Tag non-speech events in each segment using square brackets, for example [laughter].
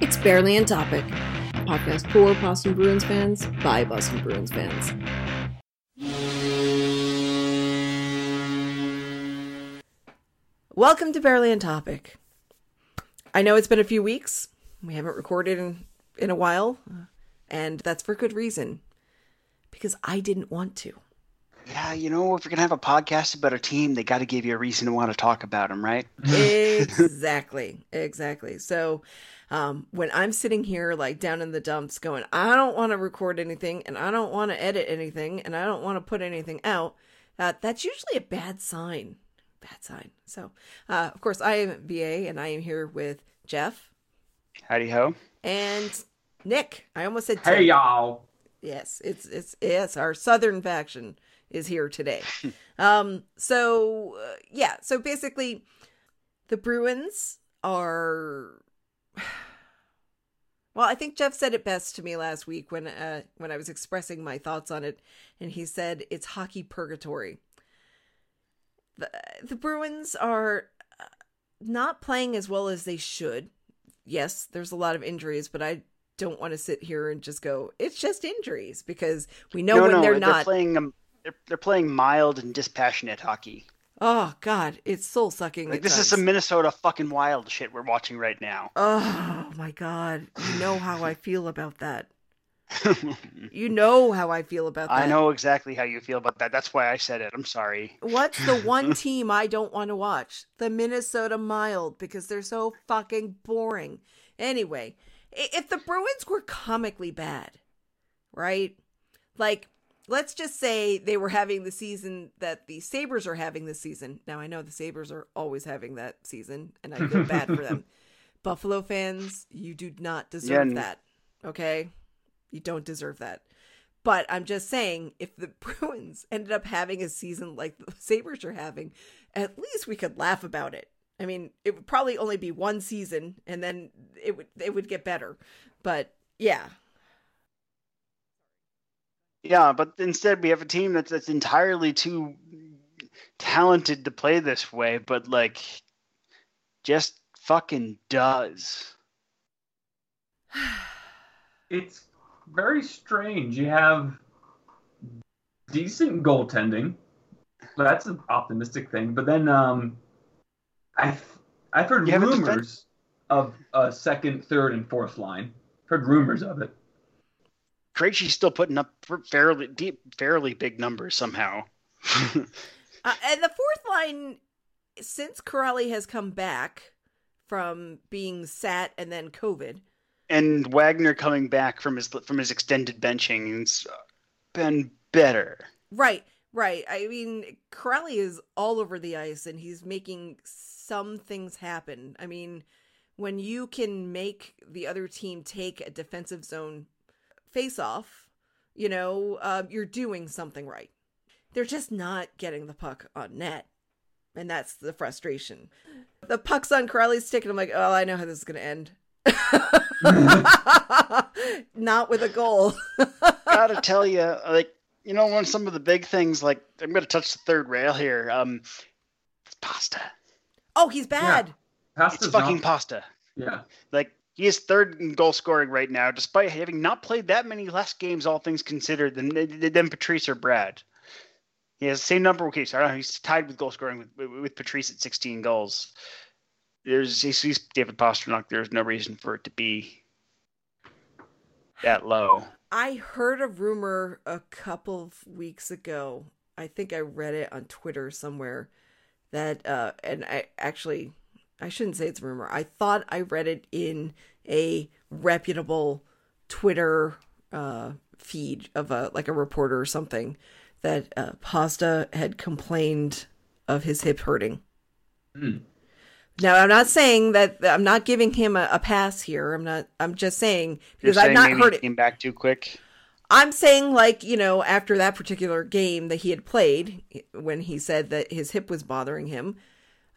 It's Barely on Topic, podcast for Boston Bruins fans by Boston Bruins fans. Welcome to Barely on Topic. I know it's been a few weeks. We haven't recorded in, in a while, and that's for good reason. Because I didn't want to. Yeah, you know, if you're gonna have a podcast about a team, they got to give you a reason to want to talk about them, right? [laughs] exactly, exactly. So, um, when I'm sitting here like down in the dumps, going, I don't want to record anything, and I don't want to edit anything, and I don't want to put anything out, uh, that's usually a bad sign. Bad sign. So, uh, of course, I am BA, and I am here with Jeff. Howdy ho. And Nick. I almost said Hey y'all. Yes, it's it's yes, our southern faction is here today. [laughs] um so uh, yeah, so basically the Bruins are [sighs] Well, I think Jeff said it best to me last week when uh when I was expressing my thoughts on it and he said it's hockey purgatory. The the Bruins are uh, not playing as well as they should. Yes, there's a lot of injuries, but I don't want to sit here and just go, it's just injuries because we know no, when no, they're not. playing. They're, they're playing mild and dispassionate hockey. Oh God, it's soul sucking. Like this is some Minnesota fucking wild shit we're watching right now. Oh my God, you know how I feel about that. [laughs] You know how I feel about that. I know exactly how you feel about that. That's why I said it. I'm sorry. What's the [laughs] one team I don't want to watch? The Minnesota Mild because they're so fucking boring. Anyway, if the Bruins were comically bad, right? Like, let's just say they were having the season that the Sabres are having this season. Now, I know the Sabres are always having that season, and I feel bad for them. [laughs] Buffalo fans, you do not deserve Yeah, that. Okay? You don't deserve that. But I'm just saying, if the [laughs] Bruins ended up having a season like the Sabres are having, at least we could laugh about it. I mean, it would probably only be one season and then it would it would get better. But yeah. Yeah, but instead we have a team that's that's entirely too talented to play this way, but like just fucking does. [sighs] It's very strange. You have decent goaltending. That's an optimistic thing. But then um I've I've heard You have a rumors of a second, third, and fourth line. Heard rumors of it. Krejci's still putting up fairly deep, fairly big numbers somehow. [laughs] Uh, and the fourth line since Kuraly has come back from being sat and then COVID. and Wagner coming back from his from his extended benching has been better. Right, right. I mean, Kuraly is all over the ice and he's making some things happen. I mean, when you can make the other team take a defensive zone face off, you know, uh, you're doing something right. They're just not getting the puck on net. And that's the frustration. The puck's on Kuraly's stick, and I'm like, oh, I know how this is going to end. [laughs] not with a goal. [laughs] Gotta tell you, like you know, one of some of the big things, like I'm gonna touch the third rail here. Um, it's pasta. oh, he's bad. Pasta's It's fucking not, pasta. Yeah. Like he is third in goal scoring right now, despite having not played that many less games, all things considered, than than Patrice or Brad. He has the same number. Okay, sorry, he's tied with goal scoring with, with, Patrice at 16 goals. There's he's, he's David Pastrnak. There's no reason for it to be that low. I heard a rumor a couple of weeks ago. I think I read it on Twitter somewhere that uh and I actually I shouldn't say it's a rumor. I thought I read it in a reputable Twitter uh feed of a like a reporter or something that uh Pasta had complained of his hip hurting. Hmm. Now I'm not saying that I'm not giving him a, a pass here. I'm not. I'm just saying because I've not heard he it. Came back too quick. I'm saying, like, you know, after that particular game that he had played, when he said that his hip was bothering him,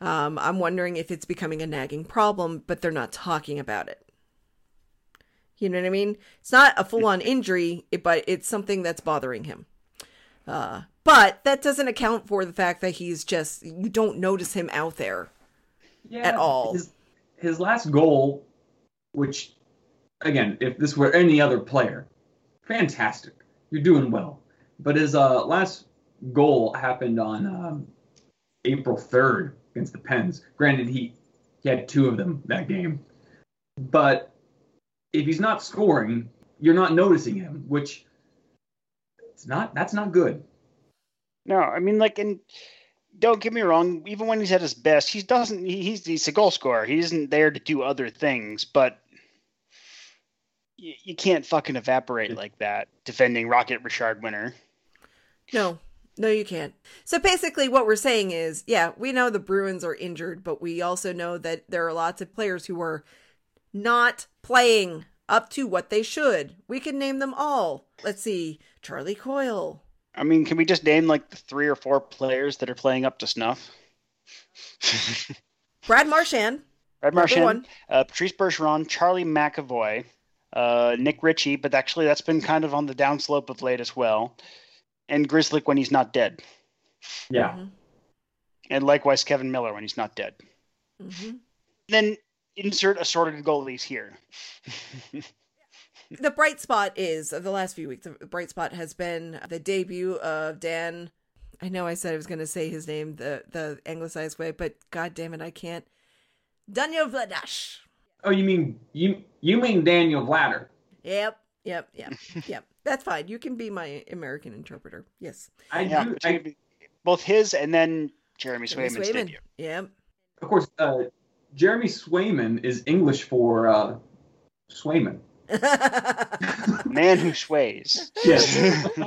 um, I'm wondering if it's becoming a nagging problem, but they're not talking about it. You know what I mean? It's not a full on [laughs] injury, but it's something that's bothering him. Uh, but that doesn't account for the fact that he's just, you don't notice him out there. yeah, at all. His, his last goal, which again, if this were any other player, fantastic. You're doing well. But his uh, last goal happened on um, April 3rd against the Pens. Granted, he, he had two of them that game. But if he's not scoring, you're not noticing him, which it's not that's not good. No, I mean like and don't get me wrong, even when he's at his best, he doesn't he's he's a goal scorer. He isn't there to do other things, but you, you can't fucking evaporate like that defending Rocket Richard winner. No, no, you can't. So basically, what we're saying is, yeah, we know the Bruins are injured, but we also know that there are lots of players who are not playing up to what they should. We can name them all. Let's see Charlie Coyle. I mean, can we just name like the three or four players that are playing up to snuff? [laughs] [laughs] Brad Marchand. Brad Marchand, uh, Patrice Bergeron, Charlie McAvoy, uh, Nick Ritchie, but actually that's been kind of on the downslope of late as well, and Grzelcyk when he's not dead. Yeah. Mm-hmm. And likewise Kevan Miller when he's not dead. Mm-hmm. Then insert assorted goalies here. [laughs] the bright spot is the last few weeks. The bright spot has been the debut of Dan. I know I said I was going to say his name the the anglicized way, but god damn it, I can't. Daniel Vladash. Oh, you mean you you mean Daniel Vladar? Yep, yep, yep, yep. That's fine. You can be my American interpreter. Yes. I yeah, do. I, both his and then Jeremy Jeremy Swayman's Swayman. debut. Yep. of course, uh, Jeremy Swayman is English for uh, Swayman. [laughs] Man who sways. Yes. [laughs]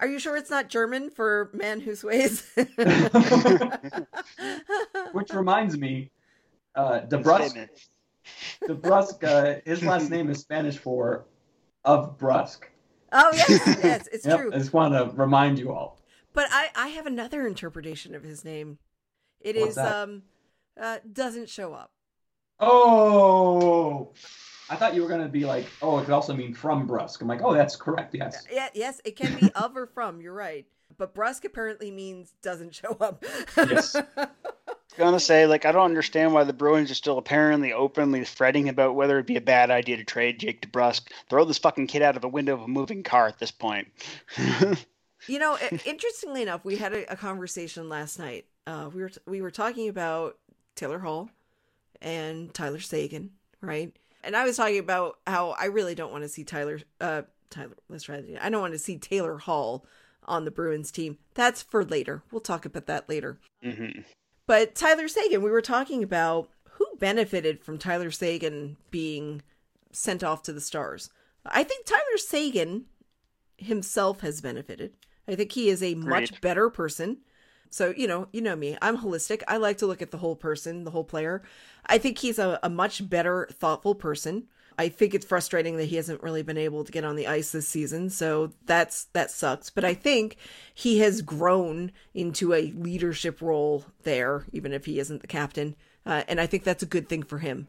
Are you sure it's not German for man who sways? [laughs] Which reminds me, uh, DeBrusk, Swayman. DeBrusk, uh, his last name is Spanish for of brusque. oh yes, yes, it's Yep, true. I just want to remind you all. But I, I have another interpretation of his name. It What's is that? um uh doesn't show up. Oh, I thought you were gonna be like, oh, it could also mean from brusque. I'm like, oh, that's correct. Yes. Yeah, yes, it can be of or from, you're right. But brusque apparently means doesn't show up. Yes. [laughs] gonna say like I don't understand why the Bruins are still apparently openly fretting about whether it'd be a bad idea to trade Jake DeBrusk. Throw this fucking kid out of a window of a moving car at this point. [laughs] You know, interestingly enough, we had a, a conversation last night. Uh, we were t- we were talking about Taylor Hall and Tyler Seguin, right? And I was talking about how I really don't want to see Tyler. Uh, Tyler, let's try that. again. I don't want to see Taylor Hall on the Bruins team. That's for later. We'll talk about that later. hmm But Tyler Seguin, we were talking about who benefited from Tyler Seguin being sent off to the Stars. I think Tyler Seguin himself has benefited. I think he is a much Agreed. better person. So, you know, you know me. I'm holistic. I like to look at the whole person, the whole player. I think he's a, a much better, thoughtful person. I think it's frustrating that he hasn't really been able to get on the ice this season, so that's that sucks. But I think he has grown into a leadership role there, even if he isn't the captain, uh, and I think that's a good thing for him.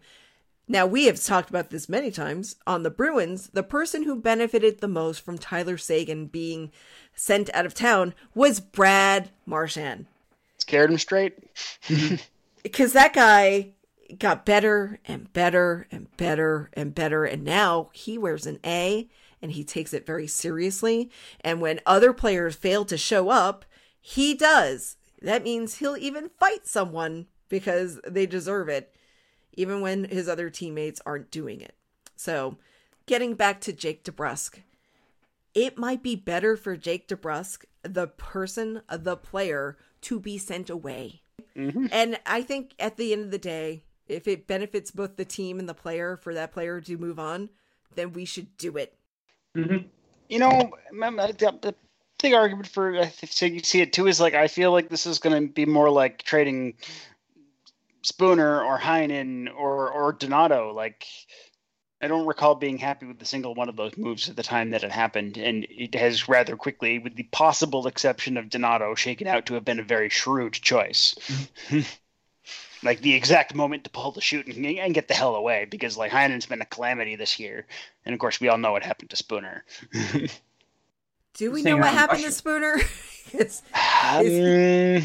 Now, we have talked about this many times on the Bruins. The person who benefited the most from Tyler Seguin being sent out of town was Brad Marchand. Scared him straight. [laughs] Because that guy got better and better and better and better. And now he wears an A and he takes it very seriously. And when other players fail to show up, he does. That means he'll even fight someone because they deserve it, even when his other teammates aren't doing it. So, getting back to Jake DeBrusk, it might be better for Jake DeBrusk, the person, the player, to be sent away. Mm-hmm. And I think at the end of the day, if it benefits both the team and the player for that player to move on, then we should do it. hmm You know, mem- the, the big argument for I think so you see it too is like I feel like this is going to be more like trading Spooner or Heinen or or Donato. Like I don't recall being happy with a single one of those moves at the time that it happened, and it has rather quickly, with the possible exception of Donato, shaken out to have been a very shrewd choice. [laughs] like the exact moment to pull the chute and, and get the hell away, because like Heinen's been a calamity this year, and of course we all know what happened to Spooner. [laughs] Do we know what around happened to Spooner? [laughs] it's, [sighs] Um,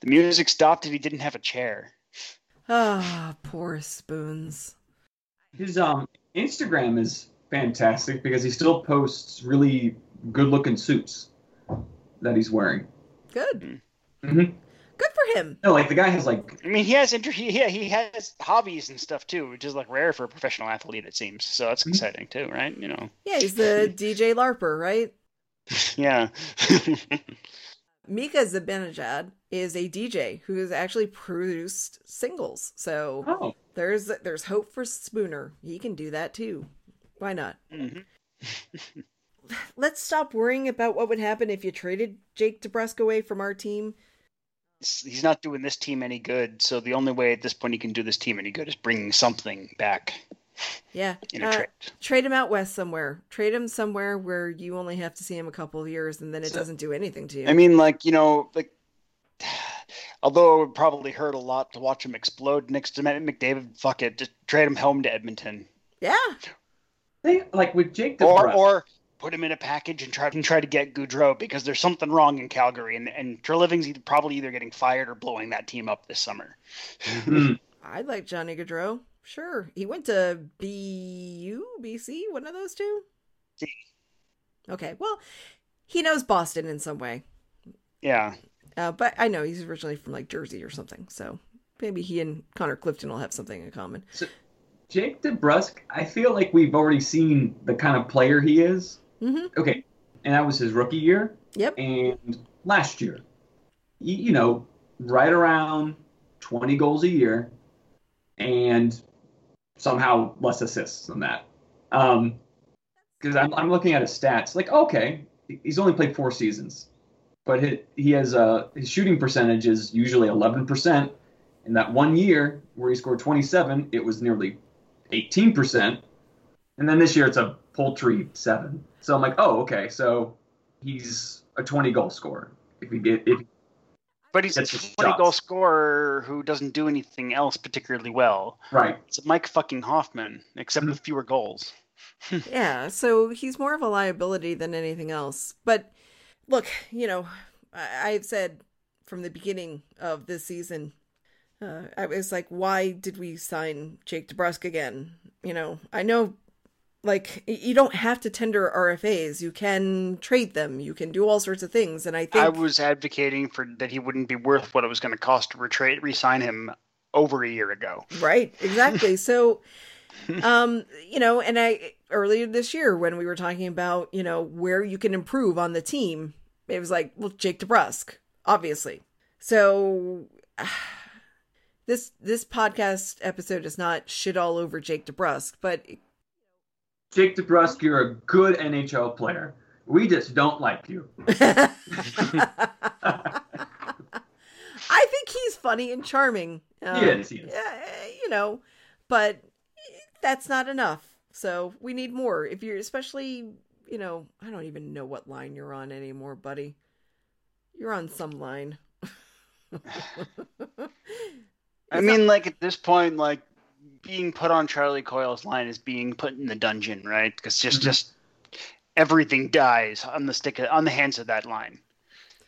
the music stopped and he didn't have a chair. ah, poor Spoons. His um Instagram is fantastic because he still posts really good looking suits that he's wearing. Good. Mhm. Good for him. No, like the guy has like I mean, he has inter- he, yeah, he has hobbies and stuff too, which is like rare for a professional athlete, it seems. So that's Mhm. exciting too, right? You know, Yeah, he's the [laughs] DJ LARPer, right? yeah. Mika Zibanejad is a DJ who has actually produced singles. So oh there's there's hope for Spooner. He can do that too. Why not? Mhm. [laughs] Let's stop worrying about what would happen if you traded Jake DeBrusk away from our team. He's- He's not doing this team any good. So the only way at this point he can do this team any good is bringing something back Yeah. in a Uh, trade. trade him out west somewhere. Trade him somewhere where you only have to see him a couple of years and then it So- doesn't do anything to you. I mean, like you know, like [sighs] although it would probably hurt a lot to watch him explode next to Matt McDavid, fuck it, just trade him home to Edmonton, yeah. they like with Jake or or put him in a package and try and try to get Gaudreau because there's something wrong in Calgary, and and Treliving's either, probably either getting fired or blowing that team up this summer. Hmm. [laughs] I'd like Johnny Gaudreau. Sure. He went to BU, BC, one of those two? C. Okay. Well, he knows Boston in some way. Yeah, Uh, but I know he's originally from like Jersey or something. So maybe he and Connor Clifton will have something in common. Jake DeBrusk, I feel like we've already seen the kind of player he is. Hmm Okay, and that was his rookie year. Yep. And last year, you, know, right around 20 goals a year, and somehow less assists than that. Um, because I'm, I'm looking at his stats, like okay, he's only played four seasons, but he, he has uh his shooting percentage is usually 11 percent. In that one year where he scored 27, it was nearly 18 percent, and then this year it's a poultry seven. So I'm like, oh okay, so he's a 20 goal scorer. If he get if but he's a Gets his 20 goal scorer who doesn't do anything else particularly well. right, It's Mike fucking Hoffman, except with fewer goals. [laughs] Yeah. So he's more of a liability than anything else. But look, you know, I- I've said from the beginning of this season, uh, I was like, why did we sign Jake DeBrusk again? You know, I know, like, you don't have to tender RFAs. You can trade them. You can do all sorts of things. And I think I was advocating for that he wouldn't be worth what it was going to cost to retrade, re-sign him over a year ago. Right, exactly. [laughs] so, um, you know, and I earlier this year when we were talking about, you know, where you can improve on the team, it was like, well, Jake DeBrusk, obviously. So, [sighs] this this podcast episode is not shit all over Jake DeBrusk, but Jake DeBrusk, you're a good NHL player. We just don't like you. [laughs] I think he's funny and charming. Um, He is, he is. Yeah, you know, but that's not enough. So we need more. If you're especially, you know, I don't even know what line you're on anymore, buddy. You're on some line. [laughs] I mean, like at this point, like being put on Charlie Coyle's line is being put in the dungeon, right? Because just Mhm. just everything dies on the stick on the hands of that line.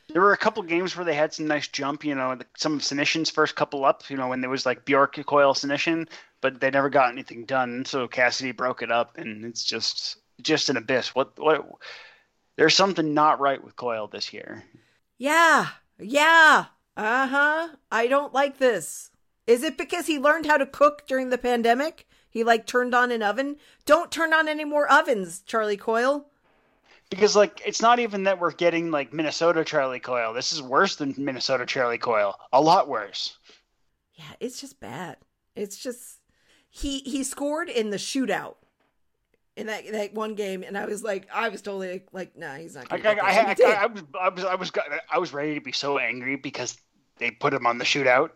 There were a couple games where they had some nice jump, you know, some of Senyshyn's first couple up, you know, when there was like Bjork, Coyle, Sinishin, but they never got anything done. So Cassidy broke it up, and it's just just an abyss. What what? There's something not right with Coyle this year. yeah, yeah, uh huh. I don't like this. Is it because he learned how to cook during the pandemic? He like turned on an oven. Don't turn on any more ovens, Charlie Coyle. Because like it's not even that we're getting like Minnesota Charlie Coyle. This is worse than Minnesota Charlie Coyle. A lot worse. Yeah, it's just bad. It's just he he scored in the shootout in that that one game, and I was like, I was totally like, nah, he's not. I, Gonna I, get I, this. And he I, I, was I was I was I was ready to be so angry because they put him on the shootout.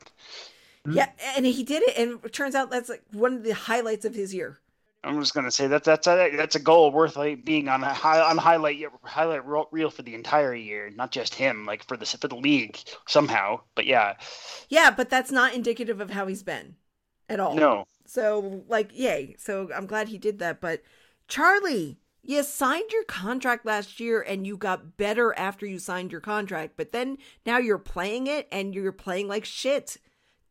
Hmm? yeah, and he did it, and it turns out that's like one of the highlights of his year. I'm just gonna say that that's a, that's a goal worth like being on a high on highlight highlight reel for the entire year, not just him, like for the for the league somehow. But yeah, Yeah, but that's not indicative of how he's been at all. no, So like, yay. So I'm glad he did that. But Charlie, you signed your contract last year and you got better after you signed your contract, but then now you're playing it and you're playing like shit.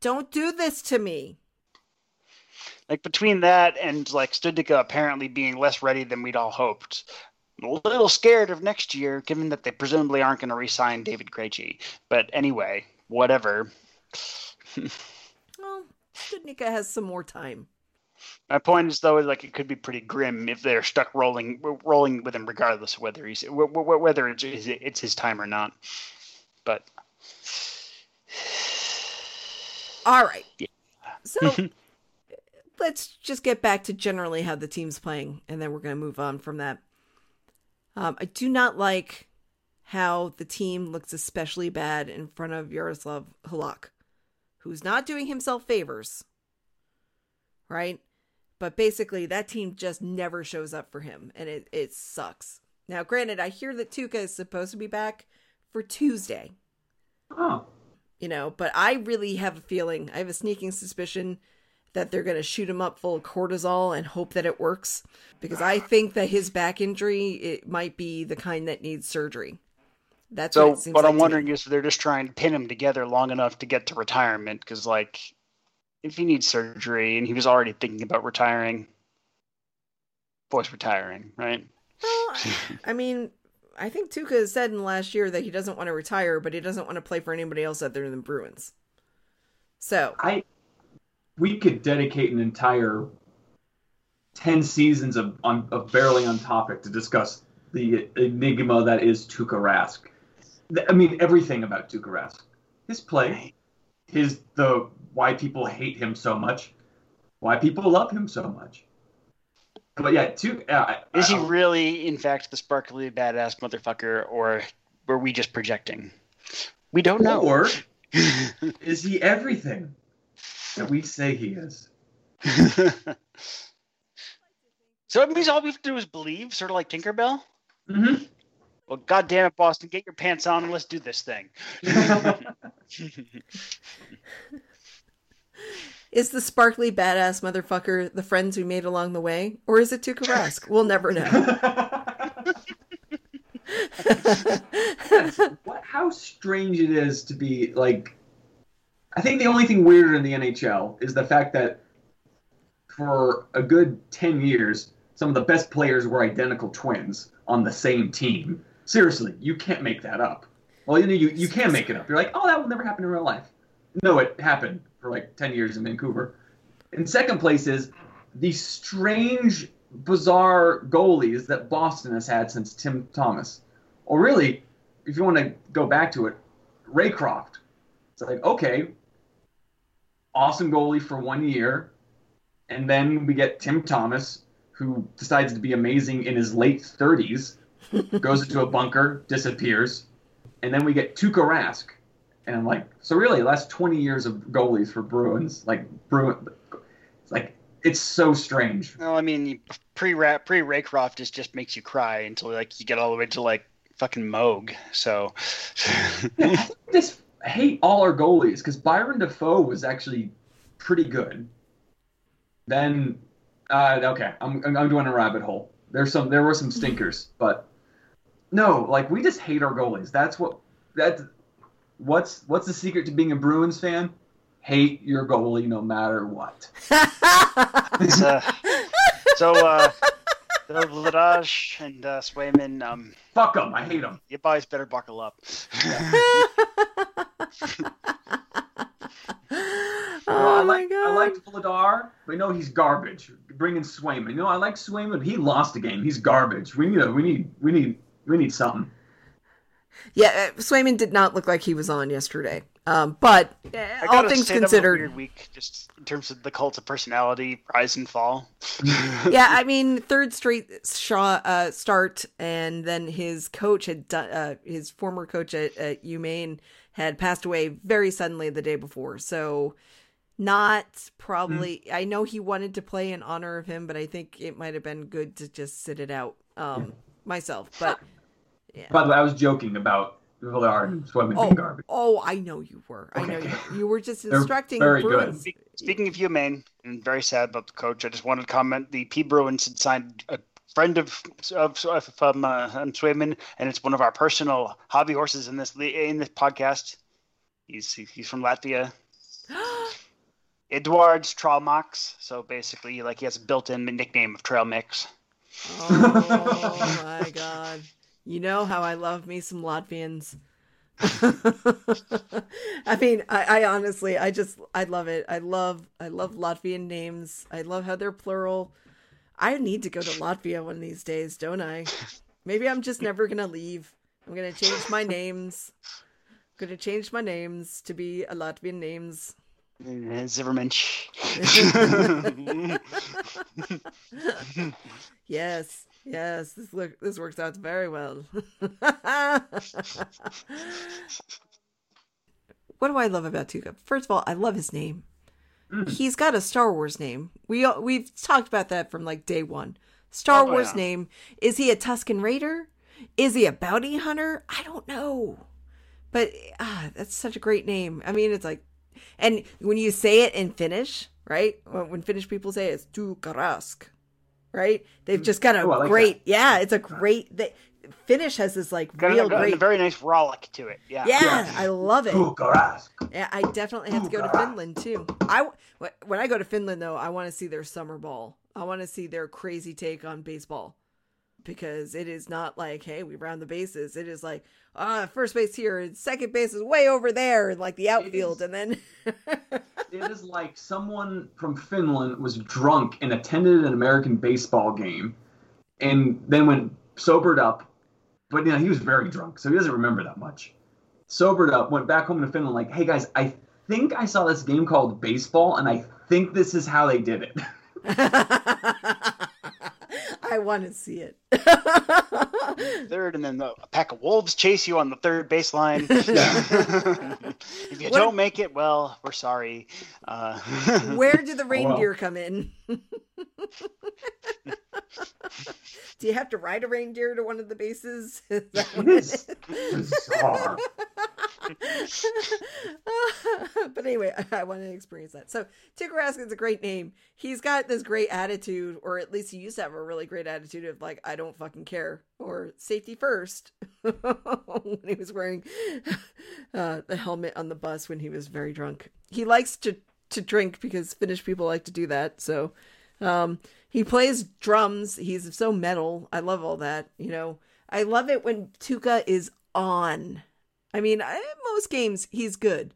Don't do this to me. Like between that and like Studnicka apparently being less ready than we'd all hoped, I'm a little scared of next year, given that they presumably aren't going to re-sign David Krejci. But anyway, whatever. [laughs] well, Studnicka has some more time. My point is though, like it could be pretty grim if they're stuck rolling, rolling with him, regardless of whether he's whether it's it's his time or not. But all right, yeah. so [laughs] let's just get back to generally how the team's playing, and then we're going to move on from that. Um, I do not like how the team looks especially bad in front of Jaroslav Halak, who's not doing himself favors. Right? But basically, that team just never shows up for him, and it, it sucks. Now, granted, I hear that Tuukka is supposed to be back for Tuesday. Oh. You know, but I really have a feeling, I have a sneaking suspicion that they're going to shoot him up full of cortisol and hope that it works because I think that his back injury it might be the kind that needs surgery. That's so. What, what like I'm wondering is they're just trying to pin him together long enough to get to retirement because, like, if he needs surgery and he was already thinking about retiring, boy's retiring, right? Well, I mean, I think Tuukka has said in the last year that he doesn't want to retire, but he doesn't want to play for anybody else other than Bruins. So I we could dedicate an entire 10 seasons of, on, of barely on topic to discuss the enigma that is Tuukka Rask. I mean, everything about Tuukka Rask. His play, his the why people hate him so much, why people love him so much. But yeah, Tuukka. Uh, is he really, in fact, the sparkly badass motherfucker, or were we just projecting? We don't know. Or [laughs] is he everything? that we say he is. [laughs] so it means all we have to do is believe, sort of like Tinkerbell? Mm-hmm. Well, goddamn it, Boston, get your pants on and let's do this thing. [laughs] is the sparkly badass motherfucker the friends we made along the way? Or is it Tuukka Rask? We'll never know. [laughs] what, how strange it is to be like I think the only thing weirder in the NHL is the fact that for a good 10 years, some of the best players were identical twins on the same team. Seriously, you can't make that up. Well, you know, you, you can make it up. You're like, oh, that will never happen in real life. No, it happened for like 10 years in Vancouver. And second place is the strange, bizarre goalies that Boston has had since Tim Thomas. Or really, if you want to go back to it, Raycroft. It's like, okay, awesome goalie for one year, and then we get Tim Thomas, who decides to be amazing in his late 30s, [laughs] goes into a bunker, disappears, and then we get Tuukka Rask, and like, so really, last 20 years of goalies for Bruins, like Bruin, it's like it's so strange. Well, I mean, pre pre Raycroft just just makes you cry until like you get all the way to like fucking Moog. So [laughs] just hate all our goalies because Byron Dafoe was actually pretty good. Then, uh, okay, I'm, I'm going a rabbit hole. There's some there were some stinkers, but no, like we just hate our goalies. That's what that. What's what's the secret to being a Bruins fan? Hate your goalie no matter what. [laughs] uh, so, uh, Vladaj and uh, Swayman. Um, Fuck them. I hate them. You boys better buckle up. [laughs] oh I like, God. I liked Vladar, but no, he's garbage. Bringing Swayman. You know, I like Swayman. He lost a game. He's garbage. We need a, we need we need we need something. Yeah, uh, Swayman did not look like he was on yesterday. Um, but uh, all things considered, weird week just in terms of the cult of personality rise and fall. [laughs] yeah, I mean, third straight Shaw uh, start, and then his coach had done uh, his former coach at, at UMaine had passed away very suddenly the day before. So, not probably. Mm. I know he wanted to play in honor of him, but I think it might have been good to just sit it out um, yeah. myself. But [laughs] yeah. by the way, I was joking about Villard swimming oh, in garbage. Oh, I know you were. I know you. You were just [laughs] instructing very Bruins. Good. Speaking of UMaine, and very sad about the coach, I just wanted to comment: the P Bruins had signed a friend of of, of um, uh, Swayman, and it's one of our personal hobby horses in this in this podcast. He's he's from Latvia. [gasps] Eduards Tralmaks. So basically, like he has a built-in nickname of Trail Mix. Oh my god. You know how I love me some Latvians. [laughs] I mean, I, I honestly, I just, I love it. I love, I love Latvian names. I love how they're plural. I need to go to Latvia one of these days, don't I? Maybe I'm just never gonna leave. I'm gonna change my names. I'm gonna change my names to be a Latvian names. Eh, Zimmermensch. [laughs] [laughs] yes, yes, this look this works out very well. [laughs] what do I love about Tuukka? First of all, I love his name. Mm. He's got a Star Wars name. We we've talked about that from like day one. Star Oh, Wars yeah. name. Is he a Tusken Raider? Is he a bounty hunter? I don't know. But ah, that's such a great name. I mean, it's like, and when you say it in Finnish, right? When when Finnish people say it, it's Tukarask, right? They've mm. just got a Oh, I like great, yeah, it's a great. They, Finnish has this like Got, real got a great. very nice rollick to it. Yeah. yeah, Yeah. I love it. Bucharest. Yeah, I definitely have to go to Finland too. I when I go to Finland though, I want to see their summer ball. I want to see their crazy take on baseball because it is not like, hey, we round the bases. It is like, ah, first base here, and second base is way over there, and like the outfield, is. and then [laughs] It is like someone from Finland was drunk and attended an American baseball game, and then went sobered up. But you know he was very drunk, so he doesn't remember that much. Sobered up, went back home to Finland. Like, hey guys, I think I saw this game called baseball, and I think this is how they did it. [laughs] I want to see it. [laughs] Third, and then the, a pack of wolves chase you on the third baseline. [laughs] [laughs] if you What- don't make it, well, we're sorry. Uh, Where do the reindeer come in? [laughs] do you have to ride a reindeer to one of the bases? [laughs] Bizarre. [laughs] but anyway, I, want to experience that. So Tuukka Raskin's a great name. He's got this great attitude, or at least he used to have a really great attitude of like, I don't fucking care, or safety first. when he was wearing uh, the helmet on the bus when he was very drunk, he likes to to drink because Finnish people like to do that. So um, he plays drums. He's so metal. I love all that. You know, I love it when Tuukka is on. I mean, I, most games he's good,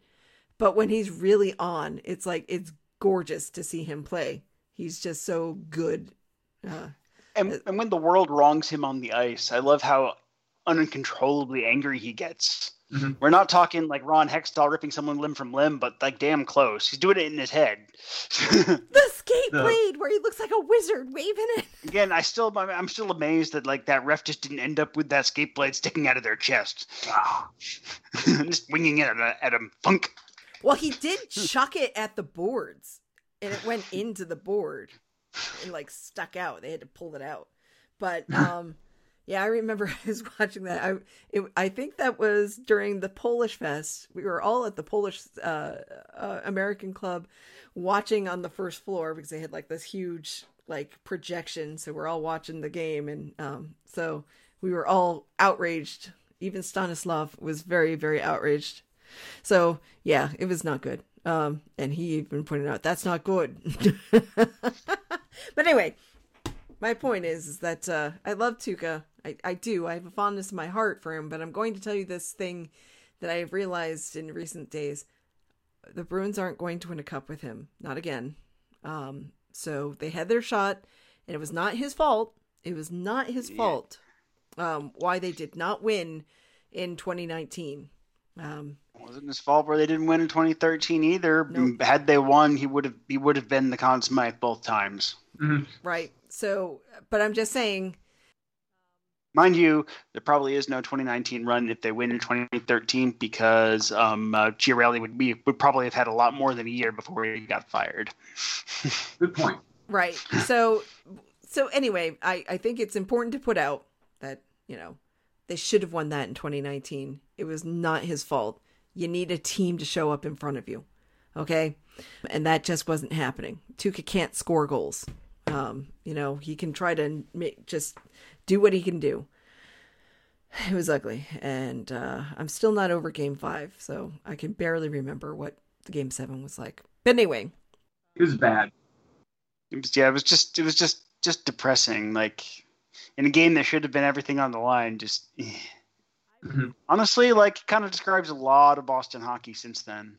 but when he's really on, it's like it's gorgeous to see him play. He's just so good. Uh, and, and when the world wrongs him on the ice, I love how uncontrollably angry he gets. Mhm. We're not talking like Ron Hextall ripping someone limb from limb, but like damn close. He's doing it in his head. [laughs] the skate The- blade where he looks like a wizard waving it. [laughs] Again, I still I'm still amazed that like that ref just didn't end up with that skate blade sticking out of their chest, [laughs] just winging it at, a, at him. Funk. Well, he did chuck it at the boards, and it went into the board and like stuck out. They had to pull it out. But um, yeah, I remember [laughs] I was watching that. I it, I think that was during the Polish Fest. We were all at the Polish uh, uh, American Club, watching on the first floor because they had like this huge like projection. So we're all watching the game, and um, so we were all outraged. Even Stanislav was very, very outraged. So yeah, it was not good. Um, and he even pointed out that's not good. [laughs] but anyway, my point is, is that uh, I love Tuukka. I, I do. I have a fondness in my heart for him. But I'm going to tell you this thing that I have realized in recent days: the Bruins aren't going to win a cup with him. Not again. Um, so they had their shot, and it was not his fault. It was not his Yeah. fault. Um, why they did not win in 2019. Um, wasn't his fault where they didn't win in 2013 either. Nope. Had they won, he would have he would have been the Conn Smythe both times. mhm. Right. So, but I'm just saying, Mind you, there probably is no 2019 run if they win in 2013 because um, uh, Chiarelli would be would probably have had a lot more than a year before he got fired. [laughs] Good point. right. So, so anyway, I, I think it's important to put out that, you know, they should have won that in 2019. It was not his fault. You need a team to show up in front of you. Okay. And that just wasn't happening. Tuukka can't score goals. Um, you know, he can try to make, just do what he can do. [sighs] It was ugly. And uh, I'm still not over game five. So I can barely remember what the game seven was like. But anyway, It was bad. It was, yeah, it was just it was just just depressing. Like in a game that should have been everything on the line, just eh. Mm-hmm. honestly, like kind of describes a lot of Boston hockey since then.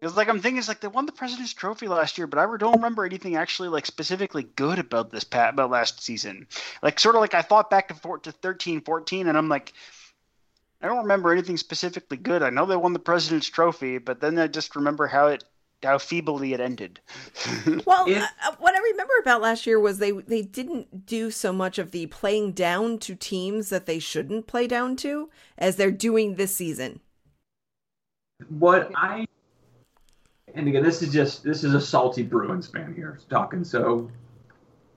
Because like I'm thinking, it's like they won the President's Trophy last year, but I don't remember anything actually like specifically good about this pat about last season. Like sort of like I thought back to four, to 13, 14, and I'm like, I don't remember anything specifically good. I know they won the President's Trophy, but then I just remember how it how feebly it ended. [laughs] Well, If- uh, what I remember about last year was they they didn't do so much of the playing down to teams that they shouldn't play down to as they're doing this season. What I and again, this is just this is a salty Bruins fan here talking, so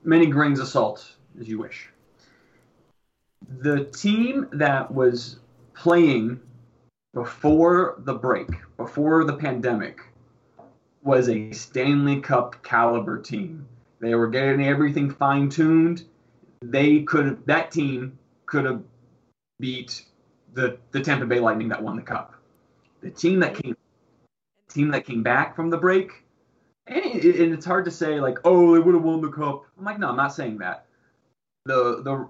many grains of salt as you wish. The team that was playing before the break, before the pandemic, was a Stanley Cup caliber team. They were getting everything fine tuned. They could have that team could have beat the the Tampa Bay Lightning that won the cup. The team that came team that came back from the break, and, it, and it's hard to say like, oh, they would have won the cup. I'm like, no, I'm not saying that. The the,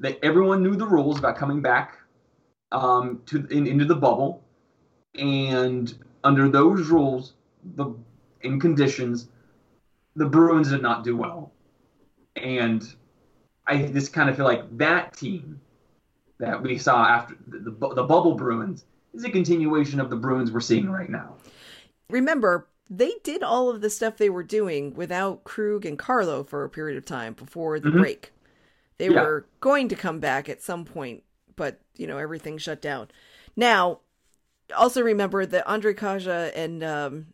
the everyone knew the rules about coming back um, to in, into the bubble, and under those rules, the in conditions, the Bruins did not do well, and I just kind of feel like that team that we saw after the, the, the bubble Bruins is a continuation of the Bruins we're seeing right now. Remember, they did all of the stuff they were doing without Krug and Carlo for a period of time before the Mhm. break. They Yeah. were going to come back at some point, but you know everything shut down. Now, also remember that Ondrej Kase and um,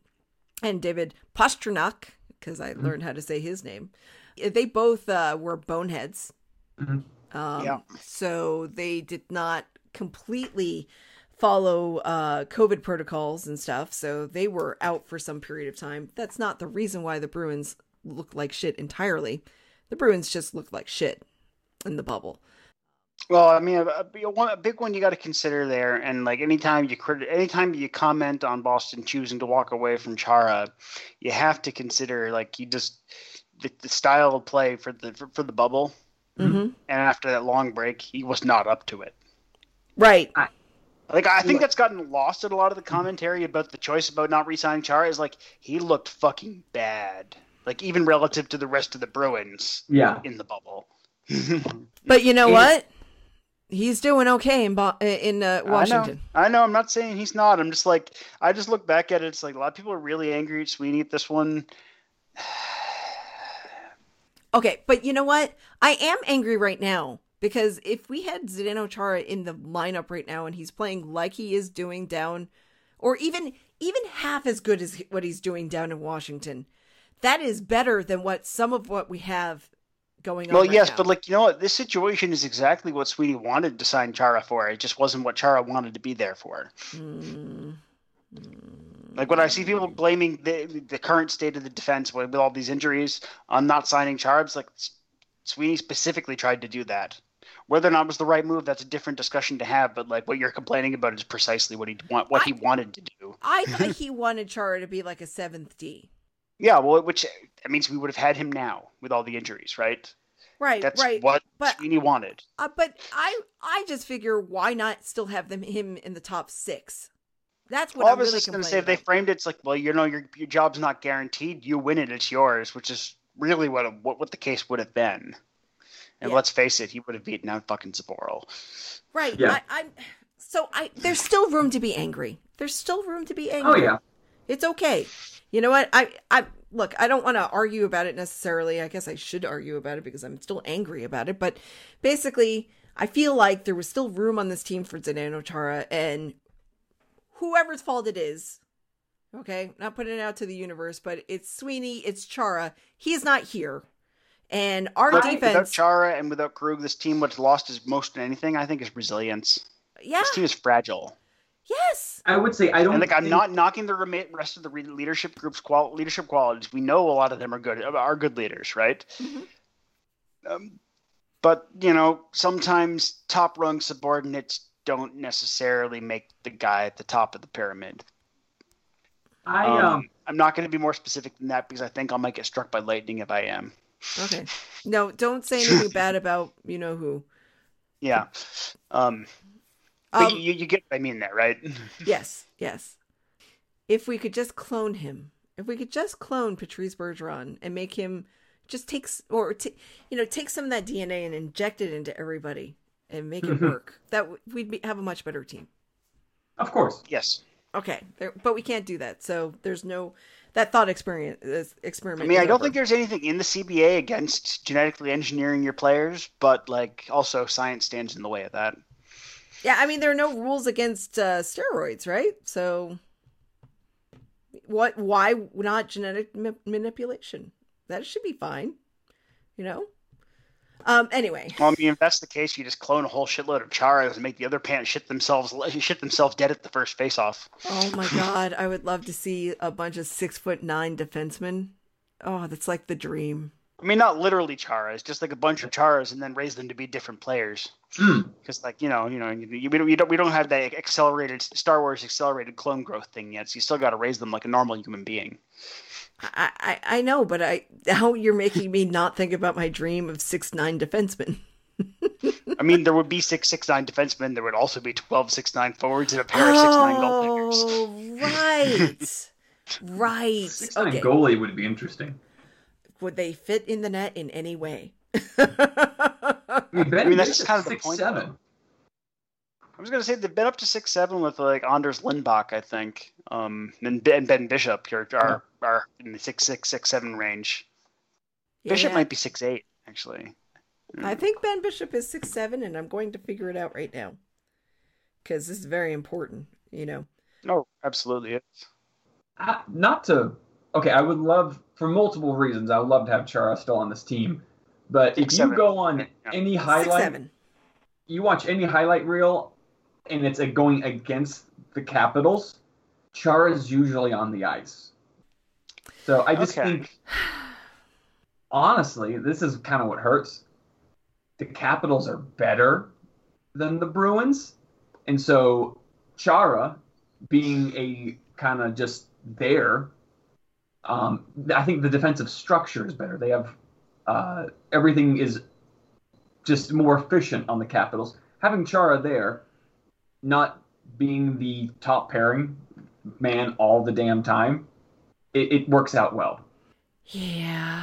and David Pastrnak, because I learned how to say his name, they both uh, were boneheads. Mhm. Um, Yeah. So they did not completely follow uh, COVID protocols and stuff. So they were out for some period of time. That's not the reason why the Bruins look like shit entirely. The Bruins just look like shit in the bubble. Well, I mean, a, a, one, a big one you got to consider there, and like anytime you crit, anytime you comment on Boston choosing to walk away from Chara, you have to consider like you just the, the style of play for the for, for the bubble, Mm-hmm. and after that long break, he was not up to it. Right. Like I think that's gotten lost in a lot of the commentary about the choice about not re-signing Chara. Is like he looked fucking bad, like even relative to the rest of the Bruins Yeah. in the bubble. [laughs] But you know And- what? He's doing okay in Bo- in uh, Washington. I know. I know. I'm not saying he's not. I'm just like I just look back at it. It's like a lot of people are really angry at Sweeney at this one. [sighs] Okay, but you know what? I am angry right now because if we had Zdeno Chara in the lineup right now and he's playing like he is doing down, or even even half as good as what he's doing down in Washington, that is better than what some of what we have going on. Well, right yes, now. but like you know what, this situation is exactly what Sweeney wanted to sign Chara for. It just wasn't what Chara wanted to be there for. Mm, Like when I see people blaming the the current state of the defense with, with all these injuries on not signing Chara, it's like Sweeney specifically tried to do that. Whether or not it was the right move, that's a different discussion to have. But like what you're complaining about is precisely what he want, what he wanted to do. I [laughs] thought he wanted Chara to be like a seventh D. Yeah, well, which that means we would have had him now with all the injuries, right? Right, That's right. what but- Sweeney wanted. Uh, but I I just figure why not still have them him in the top six? That's what Well, I I'm was really just going to say, if they framed it, it's like, well, you know, your your job's not guaranteed. You win it, it's yours, which is really what a, what, what the case would have been. And Yeah. let's face it, he would have beaten out fucking Sapporo. Right. Yeah. I, I'm so I there's still room to be angry. There's still room to be oh, angry. Oh yeah. It's okay. You know what? I I look, I don't want to argue about it necessarily. I guess I should argue about it because I'm still angry about it, but basically I feel like there was still room on this team for Zdeno Chara and whoever's fault it is. Okay, not putting it out to the universe, but it's Sweeney, it's Chara. He's not here. And our But defense Without Chara and without Krug, this team what's lost is most than anything, I think, is resilience. Yeah. This team is fragile. Yes. I would say I don't. And like I'm not knocking the rema- rest of the leadership group's qual- leadership qualities. We know a lot of them are good are good leaders, right? Mhm. Um, but you know, sometimes top rung subordinates don't necessarily make the guy at the top of the pyramid. I Um, um, I'm not going to be more specific than that because I think I might get struck by lightning if I am. Okay. [laughs] No, don't say anything bad about you know who. Yeah. Um, but Um, you, you get what I mean there, right? [laughs] yes, yes. If we could just clone him, if we could just clone Patrice Bergeron and make him just take or t- you know take some of that DNA and inject it into everybody and make it Mhm. work, that w- we'd be, have a much better team. of course. Yes. Okay, there, but we can't do that. So there's no that thought experience is- I mean, I don't over. think there's anything in the CBA against genetically engineering your players, but like also science stands in the way of that. Yeah, I mean there are no rules against uh, steroids, right? So what? Why not genetic ma- manipulation? That should be fine, you know. Um. Anyway, Well, I mean, if that's the case, you just clone a whole shitload of charas and make the other pants shit themselves shit themselves dead at the first face-off. oh my god, I would love to see a bunch of six foot nine defensemen. Oh, that's like the dream. I mean, not literally charas, just like a bunch of charas, and then raise them to be different players. Because, like you know, you know, you, we don't, you don't, we don't have that accelerated Star Wars accelerated clone growth thing yet. So you still got to raise them like a normal human being. I, I I know, but I now you're making me not think about my dream of six nine defensemen. I mean, there would be six six nine defensemen. There would also be 12 six nine forwards and a pair of six nine goaltenders. Oh, right, right. Six nine Okay, goalie would be interesting. would they fit in the net in any way? I mean, I mean, that's Bishop's kind of the six point, seven. though. I was gonna say they've been up to six seven with like Anders Lindback, I think, um, and Ben, Ben Bishop are, are are in the six six six seven range. Bishop Yeah. might be six eight actually. I think Ben Bishop is six seven, and I'm going to figure it out right now because this is very important. You know. No, absolutely is. Uh, not to okay, I would love for multiple reasons. I would love to have Chara still on this team, but if you seven. go on Yeah. any Six highlight, seven. you watch any highlight reel, and it's uh, going against the Capitals, Chara Chara's usually on the ice. So I just Okay. think, honestly, this is kind of what hurts. The Capitals are better than the Bruins, and so Chara being a kind of just there. Um, I think the defensive structure is better. They have uh, everything is just more efficient on the Capitals. Having Chara there, not being the top pairing man all the damn time, it, it works out well. Yeah.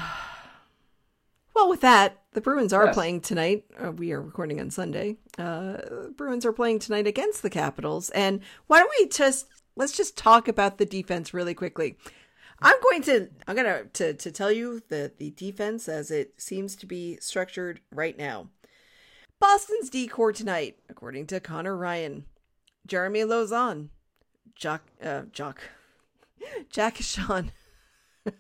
Well, with that, the Bruins are Yes. playing tonight. Uh, we are recording on Sunday. Uh, Bruins are playing tonight against the Capitals. And why don't we just let's just talk about the defense really quickly. I'm going to I'm to to, to tell you the the defense as it seems to be structured right now. Boston's decor tonight, according to Connor Ryan, Jeremy Lauzon, Jock uh, Jock, [laughs] Jack Ahcan. [laughs]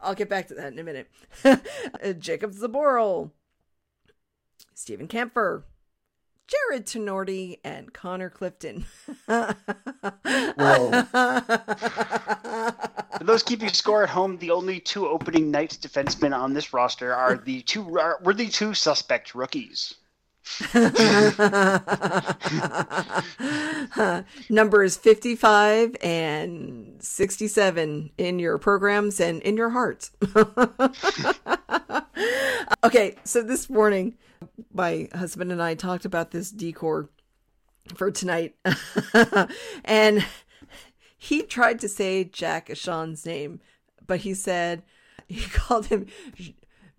I'll get back to that in a minute. [laughs] Uh, Jakub Zboril, Steven Kampfer, Jarred Tinordi, and Connor Clifton. [laughs] For those keeping score at home, the only two opening night defensemen on this roster are the two are, were the two suspect rookies. [laughs] Numbers 55 and 67 in your programs and in your hearts. [laughs] [laughs] okay, so this morning, my husband and I talked about this decor for tonight. [laughs] and he tried to say Jack Ahcan's name, but he said he [laughs] called him J-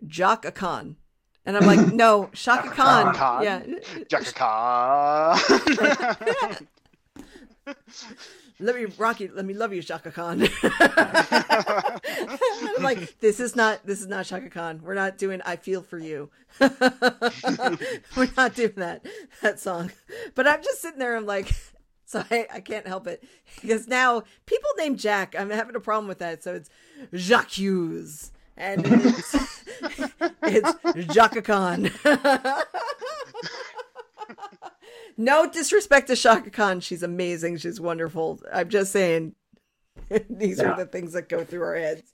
Jacques Khan. And I'm like, no, Chaka Khan. Khan. Yeah. Jacka. Let me rock you. Let me love you, Chaka Khan. [laughs] I'm like, this is not. This is not Chaka Khan. We're not doing. I feel for you. [laughs] We're not doing that. That song. But I'm just sitting there. I'm like, so I, I can't help it because now people named Jack. I'm having a problem with that. So it's Jacques Hughes and it's [laughs] it's Jaka Khan. No disrespect to Chaka Khan. She's amazing. She's wonderful. I'm just saying [laughs] these Yeah. are the things that go through our heads.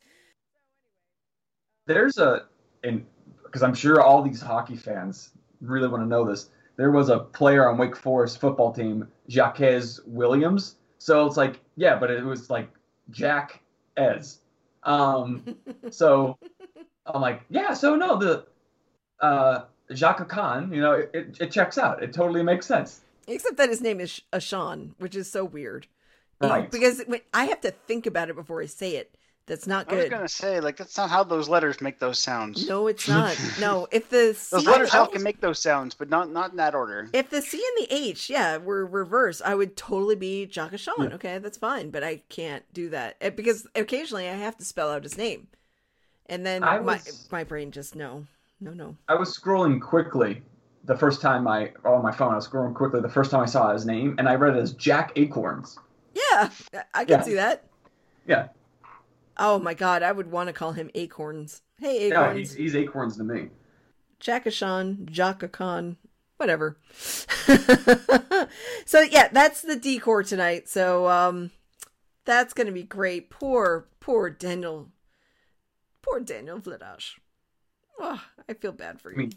There's a, and because I'm sure all these hockey fans really want to know this. There was a player on Wake Forest football team, Jacques Williams. So it's like, yeah, but it was like Jack Ez. Um, [laughs] so I'm like, yeah. So no, the uh, Jacques Khan, you know, it, it checks out. It totally makes sense. Except that his name is Ashan, which is so weird. Right. Because when, I have to think about it before I say it. That's not good. I was gonna say like that's not how those letters make those sounds. No, it's not. [laughs] No, if the Those letters all can make those sounds, but not not in that order. if the C and the H, yeah, were reversed, I would totally be Jacques Sean. Yeah. Okay, that's fine, but I can't do that because occasionally I have to spell out his name, and then I my was- my brain just no, no, no. I was scrolling quickly the first time I on my phone. I was scrolling quickly the first time I saw his name, and I read it as Jack Acorns. Yeah, I can Yeah. see that. Yeah, Oh my god, I would want to call him Acorns. Hey, yeah, Acorns. he's, he's Acorns to me. Jackashan, Jackacan, whatever. [laughs] so yeah, that's the decor tonight. So um that's gonna be great. Poor, poor Daniel. Poor Daniel Vladash. Oh, I feel bad for you. I mean,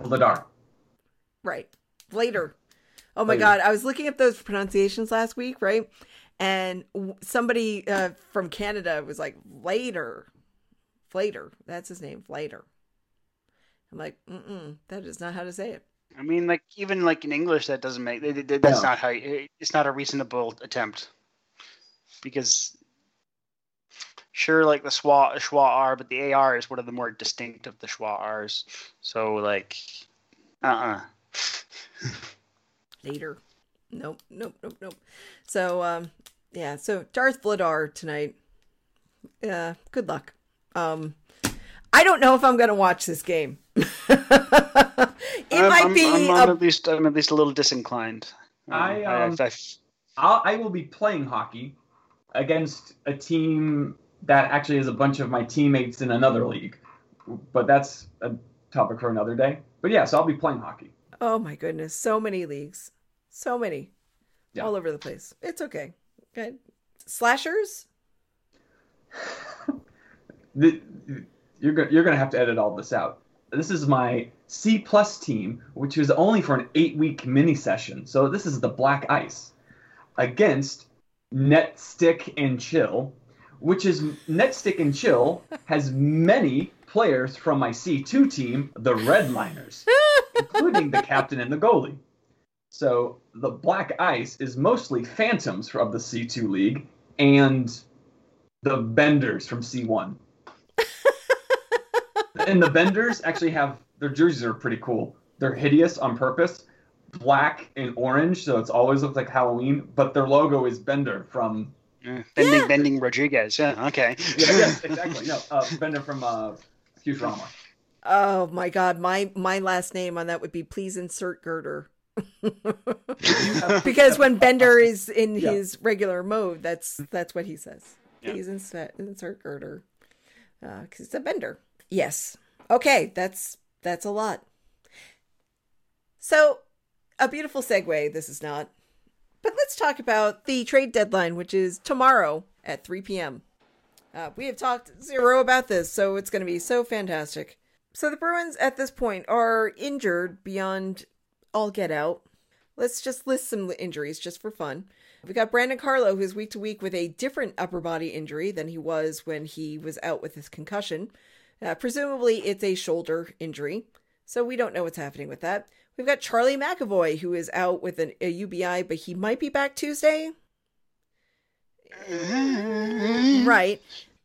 Vladar. Right. Later. Oh my Later. god, I was looking at those pronunciations last week, right? And somebody uh, from Canada was like, later. Flater. That's his name, Flater. I'm like, mm-mm, that is not how to say it. I mean, like even like in English, that doesn't make that- that- that's No. not how you- it's not a reasonable attempt because sure, like the schwa schwa r, but the ar is one of the more distinct of the schwa r's. So like, uh uh [laughs] Later. Nope, nope, nope, nope. So, um, yeah, so Darth Vladar tonight. Yeah, good luck. Um, I don't know if I'm going to watch this game. [laughs] it I'm, might I'm- be I'm, a I'm at least I'm at least a little disinclined. I, I- um, I- I'll, I will be playing hockey against a team that actually is a bunch of my teammates in another league, but that's a topic for another day. But yes, yeah, so I'll be playing hockey. Oh my goodness, so many leagues. So many. Yeah. All over the place. It's okay. Okay. Slashers? [laughs] The, you're you're gonna have to edit all this out. This is my C plus team, which was only for an eight week mini session. So this is the Black Ice against Net Stick and Chill, which is Net Stick and Chill has many players from my C2 team, the Redliners, [laughs] including the captain and the goalie. So the Black Ice is mostly phantoms of the C2 league and the Benders from C1 [laughs] and the Benders actually have their jerseys are pretty cool. They're hideous on purpose, black and orange, so it's always looks like Halloween. But their logo is Bender from yeah, bending Yeah. bending Rodriguez. Yeah, okay. yeah, yes, [laughs] exactly. No, uh, Bender from uh, Futurama. Oh my god, my my last name on that would be please insert girder. [laughs] because when Bender is in Yeah. his regular mode, that's that's what he says. Yeah. Please insert insert girder. Uh, cuz it's a Bender. Yes. Okay, that's that's a lot. So, a beautiful segue this is not. But let's talk about the trade deadline, which is tomorrow at 3 p.m. Uh, we have talked zero about this, so it's going to be so fantastic. So the Bruins at this point are injured beyond all get out. Let's just list some injuries just for fun. We got Brandon Carlo, who's week to week with a different upper body injury than he was when he was out with his concussion. Uh, presumably, it's a shoulder injury, so we don't know what's happening with that. We've got Charlie McAvoy, who is out with an, a UBI, but he might be back Tuesday. Right.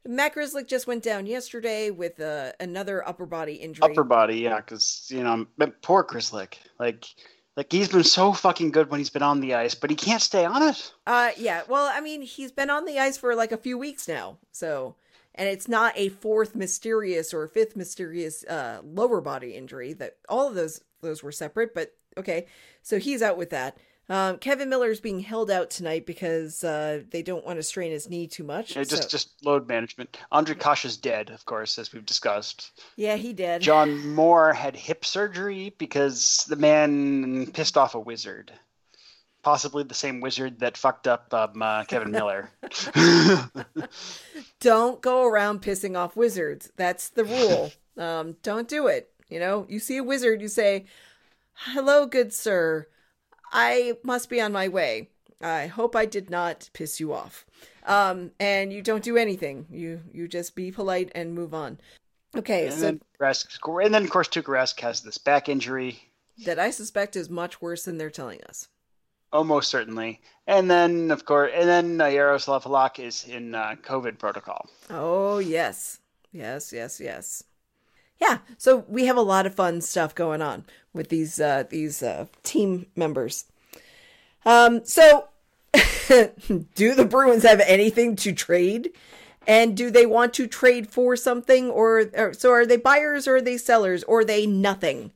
Matt Grzelcyk just went down yesterday with uh, another upper body injury. Upper body, yeah, because you know, poor Grzelcyk. Like, like he's been so fucking good when he's been on the ice, but he can't stay on it. Uh, yeah. Well, I mean, he's been on the ice for like a few weeks now, so and it's not a fourth mysterious or fifth mysterious uh, lower body injury. That all of those those were separate, but okay. So he's out with that. Um, Kevan Miller's being held out tonight because uh, they don't want to strain his knee too much. Yeah, just so- just load management. Ondrej Kase is dead, of course, as we've discussed. yeah, he did. John Moore had hip surgery because the man pissed off a wizard. Possibly the same wizard that fucked up um, uh, Kevan Miller. [laughs] [laughs] don't go around pissing off wizards. That's the rule. [laughs] um, don't do it. You know, you see a wizard, you say, "Hello, good sir. I must be on my way." I hope I did not piss you off. Um, and you don't do anything. You you just be polite and move on. Okay, And so then Rask, and then of course Tuukka Rask has this back injury, that I suspect is much worse than they're telling us. Almost certainly. And then of course, and then uh, Jaroslav Halak is in uh, COVID protocol. Oh yes, yes, yes, yes. Yeah, so we have a lot of fun stuff going on with these uh, these uh, team members. Um, so [laughs] do the Bruins have anything to trade? And do they want to trade for something, or, or so are they buyers or are they sellers, or are they nothing?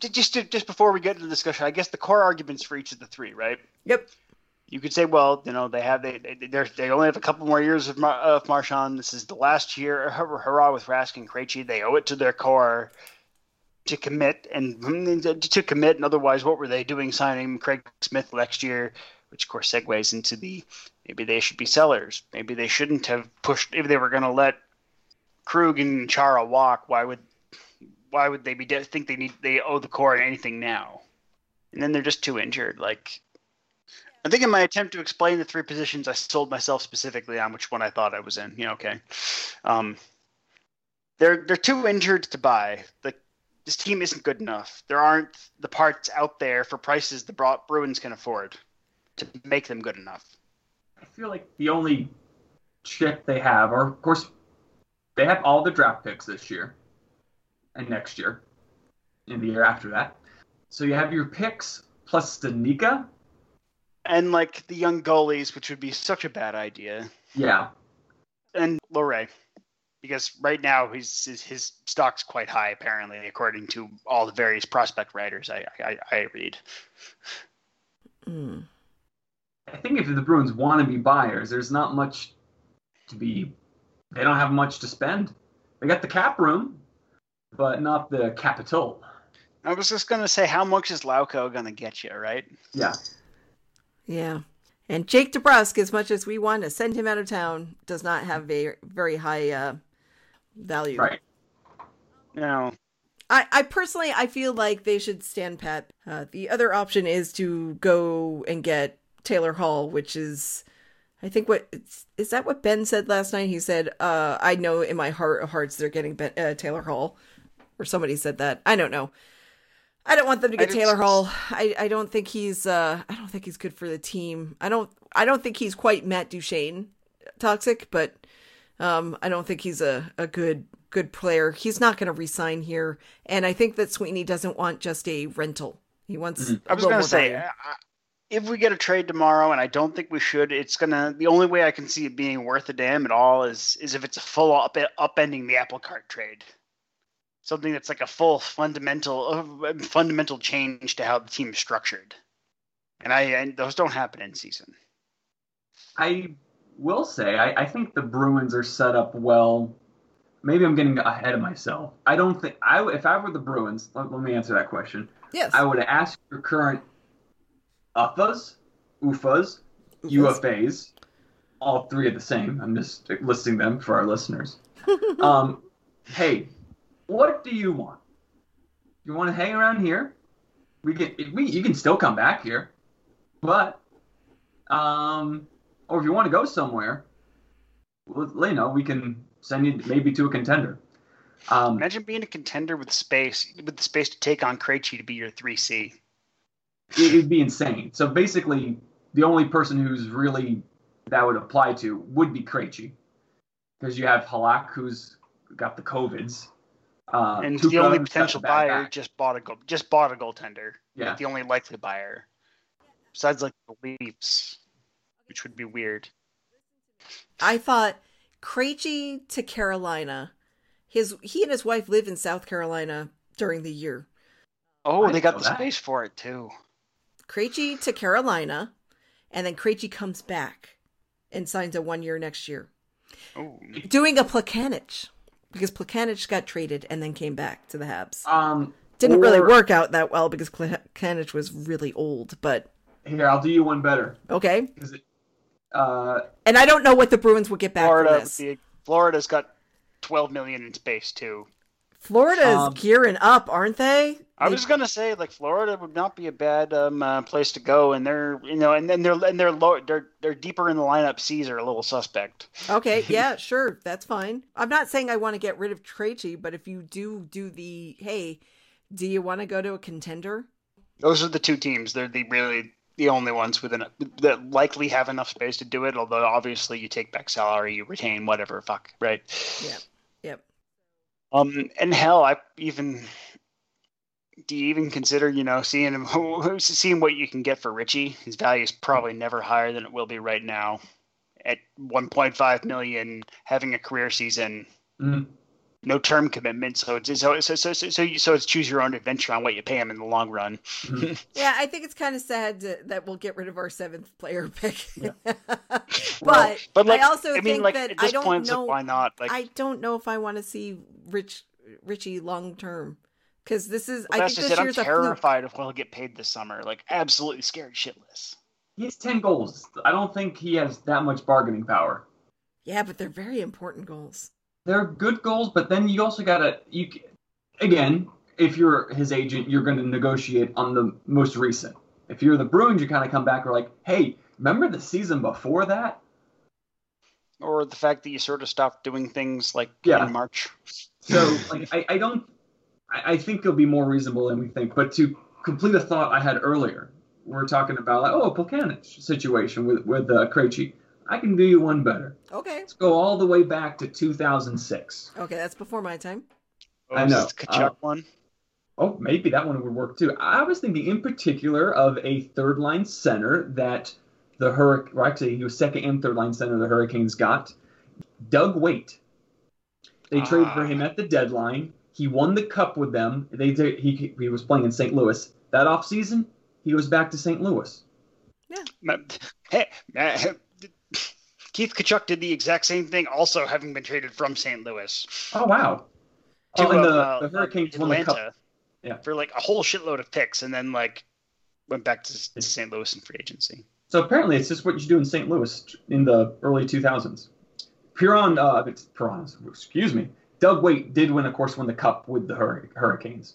Just to, just before we get into the discussion, I guess the core arguments for each of the three, right? Yep. You could say, well, you know, they have they they they're, they only have a couple more years of Mar- of Marchand. This is the last year. Hurrah with Rask and Krejci. They owe it to their core to commit and to commit. And otherwise, what were they doing signing Craig Smith next year? Which of course segues into the maybe they should be sellers. Maybe they shouldn't have pushed. If they were going to let Krug and Chara walk, why would why would they be de- think they need they owe the core anything now? And then they're just too injured. Like I think in my attempt to explain the three positions, I sold myself specifically on which one I thought I was in. Yeah, okay. Um, they're they're too injured to buy. The this team isn't good enough. There aren't the parts out there for prices the Bruins can afford to make them good enough. I feel like the only chip they have, or of course, they have all the draft picks this year and next year, and the year after that. So you have your picks plus Studnicka. And like the young goalies, which would be such a bad idea. Yeah, And Lauko, because right now his his, his stock's quite high apparently, according to all the various prospect writers I I, I read. Mm. I think if the Bruins want to be buyers, there's not much to be. They don't have much to spend. They got the cap room, but not the capital. I was just gonna say, how much is Lauko gonna get you, right? Yeah, Yeah. And Jake DeBrusk, as much as we want to send him out of town, does not have a very high uh, value. right. No, I, I personally, I feel like they should stand pat. Uh, the other option is to go and get Taylor Hall, which is, I think what it's, is that what Ben said last night? He said, uh, "I know in my heart of hearts they're getting ben, uh, Taylor Hall," or somebody said that. I don't know. I don't want them to I get just- Taylor Hall. I, I don't think he's uh I don't think he's good for the team. I don't I don't think he's quite Matt Duchene toxic, but um I don't think he's a, a good good player. He's not gonna resign here. And I think that Sweeney doesn't want just a rental. He wants Mhm. a I was gonna say, value. uh, if we get a trade tomorrow, and I don't think we should, it's gonna. The only way I can see it being worth a damn at all is is if it's a full up upending the apple cart trade, something that's like a full fundamental uh, fundamental change to how the team is structured, and I and those don't happen in season. I will say, I, I think the Bruins are set up well. Maybe I'm getting ahead of myself. I don't think I if I were the Bruins. Let, let me answer that question. yes. I would ask your current UFAs, UFAs, UFAs, all three are the same. I'm just listing them for our listeners. [laughs] um, hey, what do you want? You want to hang around here? We can. We you can still come back here, but um, or if you want to go somewhere, well, you know, we can send you maybe to a contender. Um, Imagine being a contender with space, with the space to take on Krejci to be your three C. it, it'd be insane. So basically, the only person who's really that would apply to would be Krejci, because you have Halak who's got the covids, uh, And Tuukka the only potential buyer back. just bought a goal, just bought a goaltender. Yeah. Like the only likely buyer, besides like the Leafs, which would be weird. I thought Krejci to Carolina. His he and his wife live in South Carolina during the year. Oh, I they got the that. space for it too. Krejci to Carolina, and then Krejci comes back and signs a one year next year. Oh, Doing a Plekanec because Plekanec got traded and then came back to the Habs. Um, Didn't really work out that well because Plekanec was really old, but Here, I'll do you one better. Okay. it, uh, And I don't know what the Bruins would get back Florida. this. The, Florida's got twelve million in space too. Florida's Um, gearing up, aren't they? I was gonna say like Florida would not be a bad um, uh, place to go, and they're you know, and then they're and they're low, they're they're deeper in the lineup. C's are a little suspect. Okay, [laughs] yeah, sure, that's fine. I'm not saying I want to get rid of Krejci, but if you do do the hey, do you want to go to a contender? Those are the two teams. They're the really the only ones within that likely have enough space to do it. Although obviously you take back salary, you retain whatever. Fuck right. Yeah. Um, and hell, I even do you even consider you know seeing him [laughs] seeing what you can get for Richie? His value is probably never higher than it will be right now. At 1.5 million, having a career season, Mm. No term commitment, so it's so so so so, so, you, so it's choose your own adventure on what you pay him in the long run. Mm-hmm. [laughs] Yeah, I think it's kind of sad to, that we'll get rid of our seventh player pick. Yeah. [laughs] but Well, but like I also I mean, think like that at this I don't point, know. like, why not? Like I don't know if I want to see Rich Richie long term because this is. well, I think just this it. I'm year's a fluke. terrified of what'll get paid this summer. Like absolutely scared shitless. He has 10 goals. I don't think he has that much bargaining power. Yeah, but they're very important goals. They're good goals, but then you also gotta you again. If you're his agent, you're going to negotiate on the most recent. If you're the Bruins, you kind of come back and like, hey, remember the season before that? Or the fact that you sort of stopped doing things like Yeah. in March. So like, I, I don't. I, I think it'll be more reasonable than we think. But to complete a thought I had earlier, we're talking about like, oh, Plekanec situation with with uh, Krejci. I can do you one better. Okay. Let's go all the way back to 2006. Okay, that's before my time. I was know. this the Tkachuk Uh, one. Oh, maybe that one would work too. I was thinking in particular of a third line center that the Hurricane, well, actually, he was second and third line center the Hurricanes got. Doug Weight. They traded for Ah. him at the deadline. He won the cup with them. They did- he, he was playing in St. Louis. That offseason, he was back to St. Louis. Yeah. Hey, Keith Tkachuk did the exact same thing, also having been traded from St. Louis Oh, wow. to oh, and the, uh, the Hurricanes won the Atlanta cup. Yeah. for like a whole shitload of picks, and then like went back to, to St. Louis in free agency. So apparently, it's just what you do in St. Louis in the early 2000s. Piron, uh, Piron, excuse me. Doug Weight did win, of course, win the cup with the Hur- Hurricanes.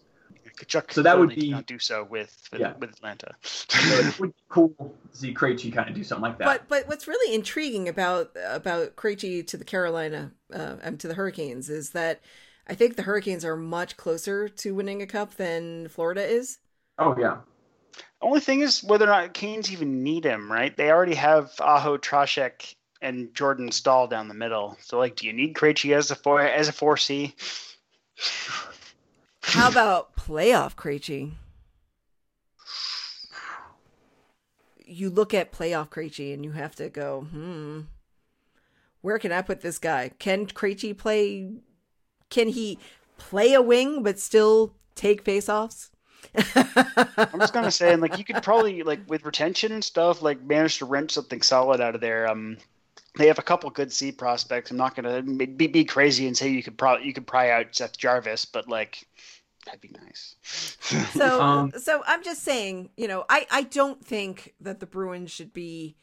Tkachuk So that would be- not do so with with, Yeah. with Atlanta. So it [laughs] would be cool to see Krejci kind of do something like that. But but what's really intriguing about about Krejci to the Carolina uh, um, to the Hurricanes is that I think the Hurricanes are much closer to winning a cup than Florida is. oh yeah, Only thing is whether or not Canes even need him, right? They already have Aho Trocheck and Jordan Staal down the middle. So like, do you need Krejci as a four as a four C? [laughs] How about playoff Krejci? You look at playoff Krejci and you have to go, hmm, where can I put this guy? Can Krejci play? Can he play a wing but still take faceoffs? [laughs] I'm just gonna say, like you could probably like with retention and stuff, like manage to wrench something solid out of there. Um, they have a couple good C prospects. I'm not gonna be, be crazy and say you could probably you could pry out Seth Jarvis, but like that'd be nice. [laughs] So, Um, so I'm just saying, you know, I I don't think that the Bruins should be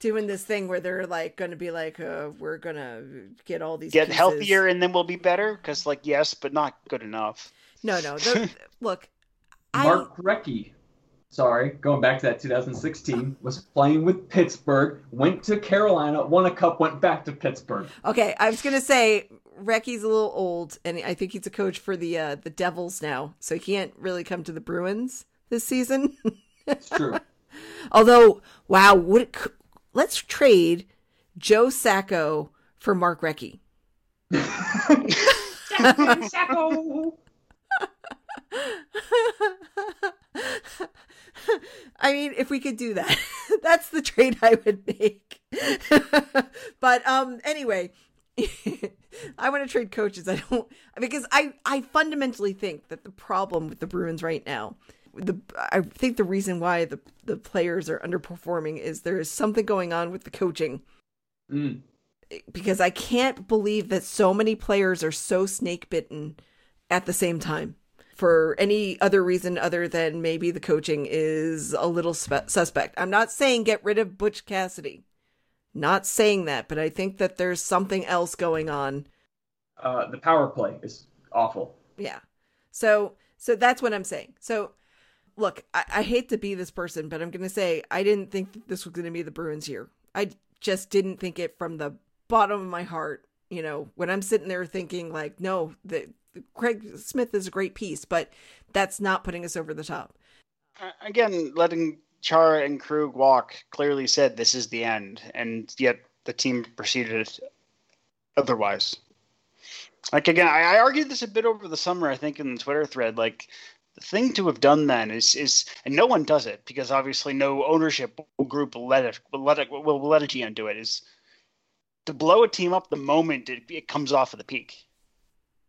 doing this thing where they're like going to be like, uh, we're gonna get all these Get pieces. healthier and then we'll be better. Because like yes, but not good enough. No, no. The, [laughs] look, I Mark Recchi, sorry, going back to that 2016, was playing with Pittsburgh, went to Carolina, won a cup, went back to Pittsburgh. okay. I was gonna say Recchi's a little old, and I think he's a coach for the uh, the Devils now, so he can't really come to the Bruins this season. It's true. [laughs] Although, wow, would it, let's trade Joe Sacco for Mark. Sacco! [laughs] I mean, if we could do that, [laughs] that's the trade I would make. but um, anyway, [laughs] I want to trade coaches. I don't because I I fundamentally think that the problem with the Bruins right now, the I think the reason why the the players are underperforming is there is something going on with the coaching Mm. because I can't believe that so many players are so snake bitten at the same time for any other reason other than maybe the coaching is a little spe- suspect. I'm not saying get rid of Butch Cassidy. Not saying that, but I think that there's something else going on. Uh, the power play is awful. Yeah. So so that's what I'm saying. So look, I, I hate to be this person, but I'm gonna say I didn't think this was gonna be the Bruins year. I just didn't think it from the bottom of my heart. You know, when I'm sitting there thinking like, no, the Craig Smith is a great piece, but that's not putting us over the top. Again, letting Chara and Krug walk clearly said this is the end, and yet the team proceeded otherwise. Like again, I, I argued this a bit over the summer. I think in the Twitter thread, like the thing to have done then is is and no one does it because obviously no ownership group let it will let it will let a GM do it is to blow a team up the moment it, it comes off of the peak.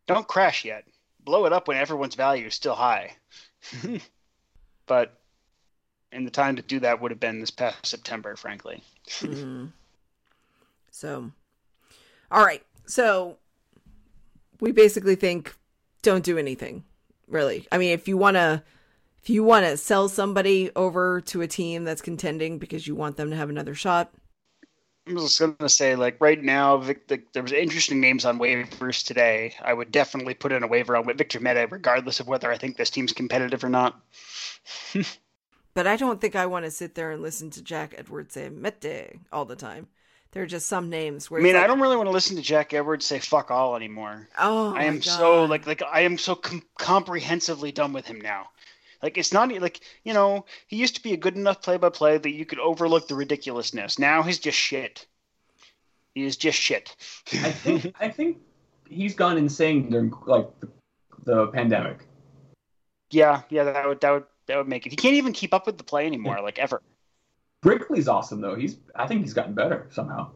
Don't crash yet. Blow it up when everyone's value is still high. [laughs] but and the time to do that would have been this past September, frankly. mm. So, all right. So we basically think don't do anything really. I mean, if you want to if you want to sell somebody over to a team that's contending because you want them to have another shot. I'm just going to say, like right now, Vic, the, there was interesting names on waivers today. I would definitely put in a waiver on Victor Mete, regardless of whether I think this team's competitive or not. [laughs] but I don't think I want to sit there and listen to Jack Edwards say Mete all the time. There are just some names where I mean, like, I don't really want to listen to Jack Edwards say "fuck all" anymore. Oh, I am so like like I am so com- comprehensively done with him now. Like it's not like you know he used to be a good enough play-by-play that you could overlook the ridiculousness. Now he's just shit. He is just shit. I think [laughs] I think he's gone insane during like the, the pandemic. Yeah, yeah, that would that would that would make it. He can't even keep up with the play anymore, like ever. Brickley's awesome though. He's I think he's gotten better somehow.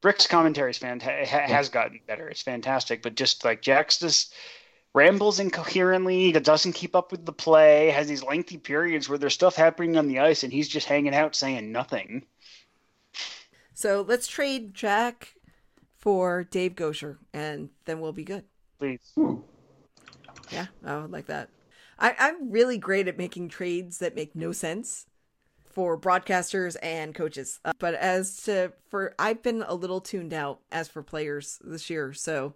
Brick's commentary is fanta- has gotten better. It's fantastic, but just like Jack's just rambles incoherently, doesn't keep up with the play, has these lengthy periods where there's stuff happening on the ice and he's just hanging out saying nothing. So let's trade Jack for Dave Goucher and then we'll be good. Please. Ooh. Yeah, I would like that. I, I'm really great at making trades that make no sense for broadcasters and coaches. Uh, but as to for I've been a little tuned out as for players this year. So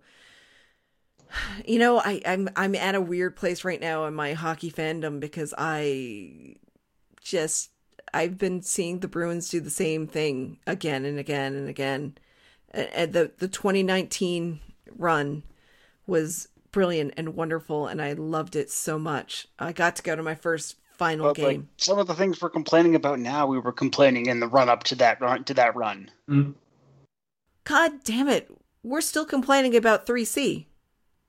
you know, I I'm I'm at a weird place right now in my hockey fandom because I just I've been seeing the Bruins do the same thing again and again and again. And the the 2019 run was brilliant and wonderful and I loved it so much. I got to go to my first final but, game. Like, some of the things we're complaining about now, we were complaining in the run up to that run to that run. Mm. God damn it! We're still complaining about three C.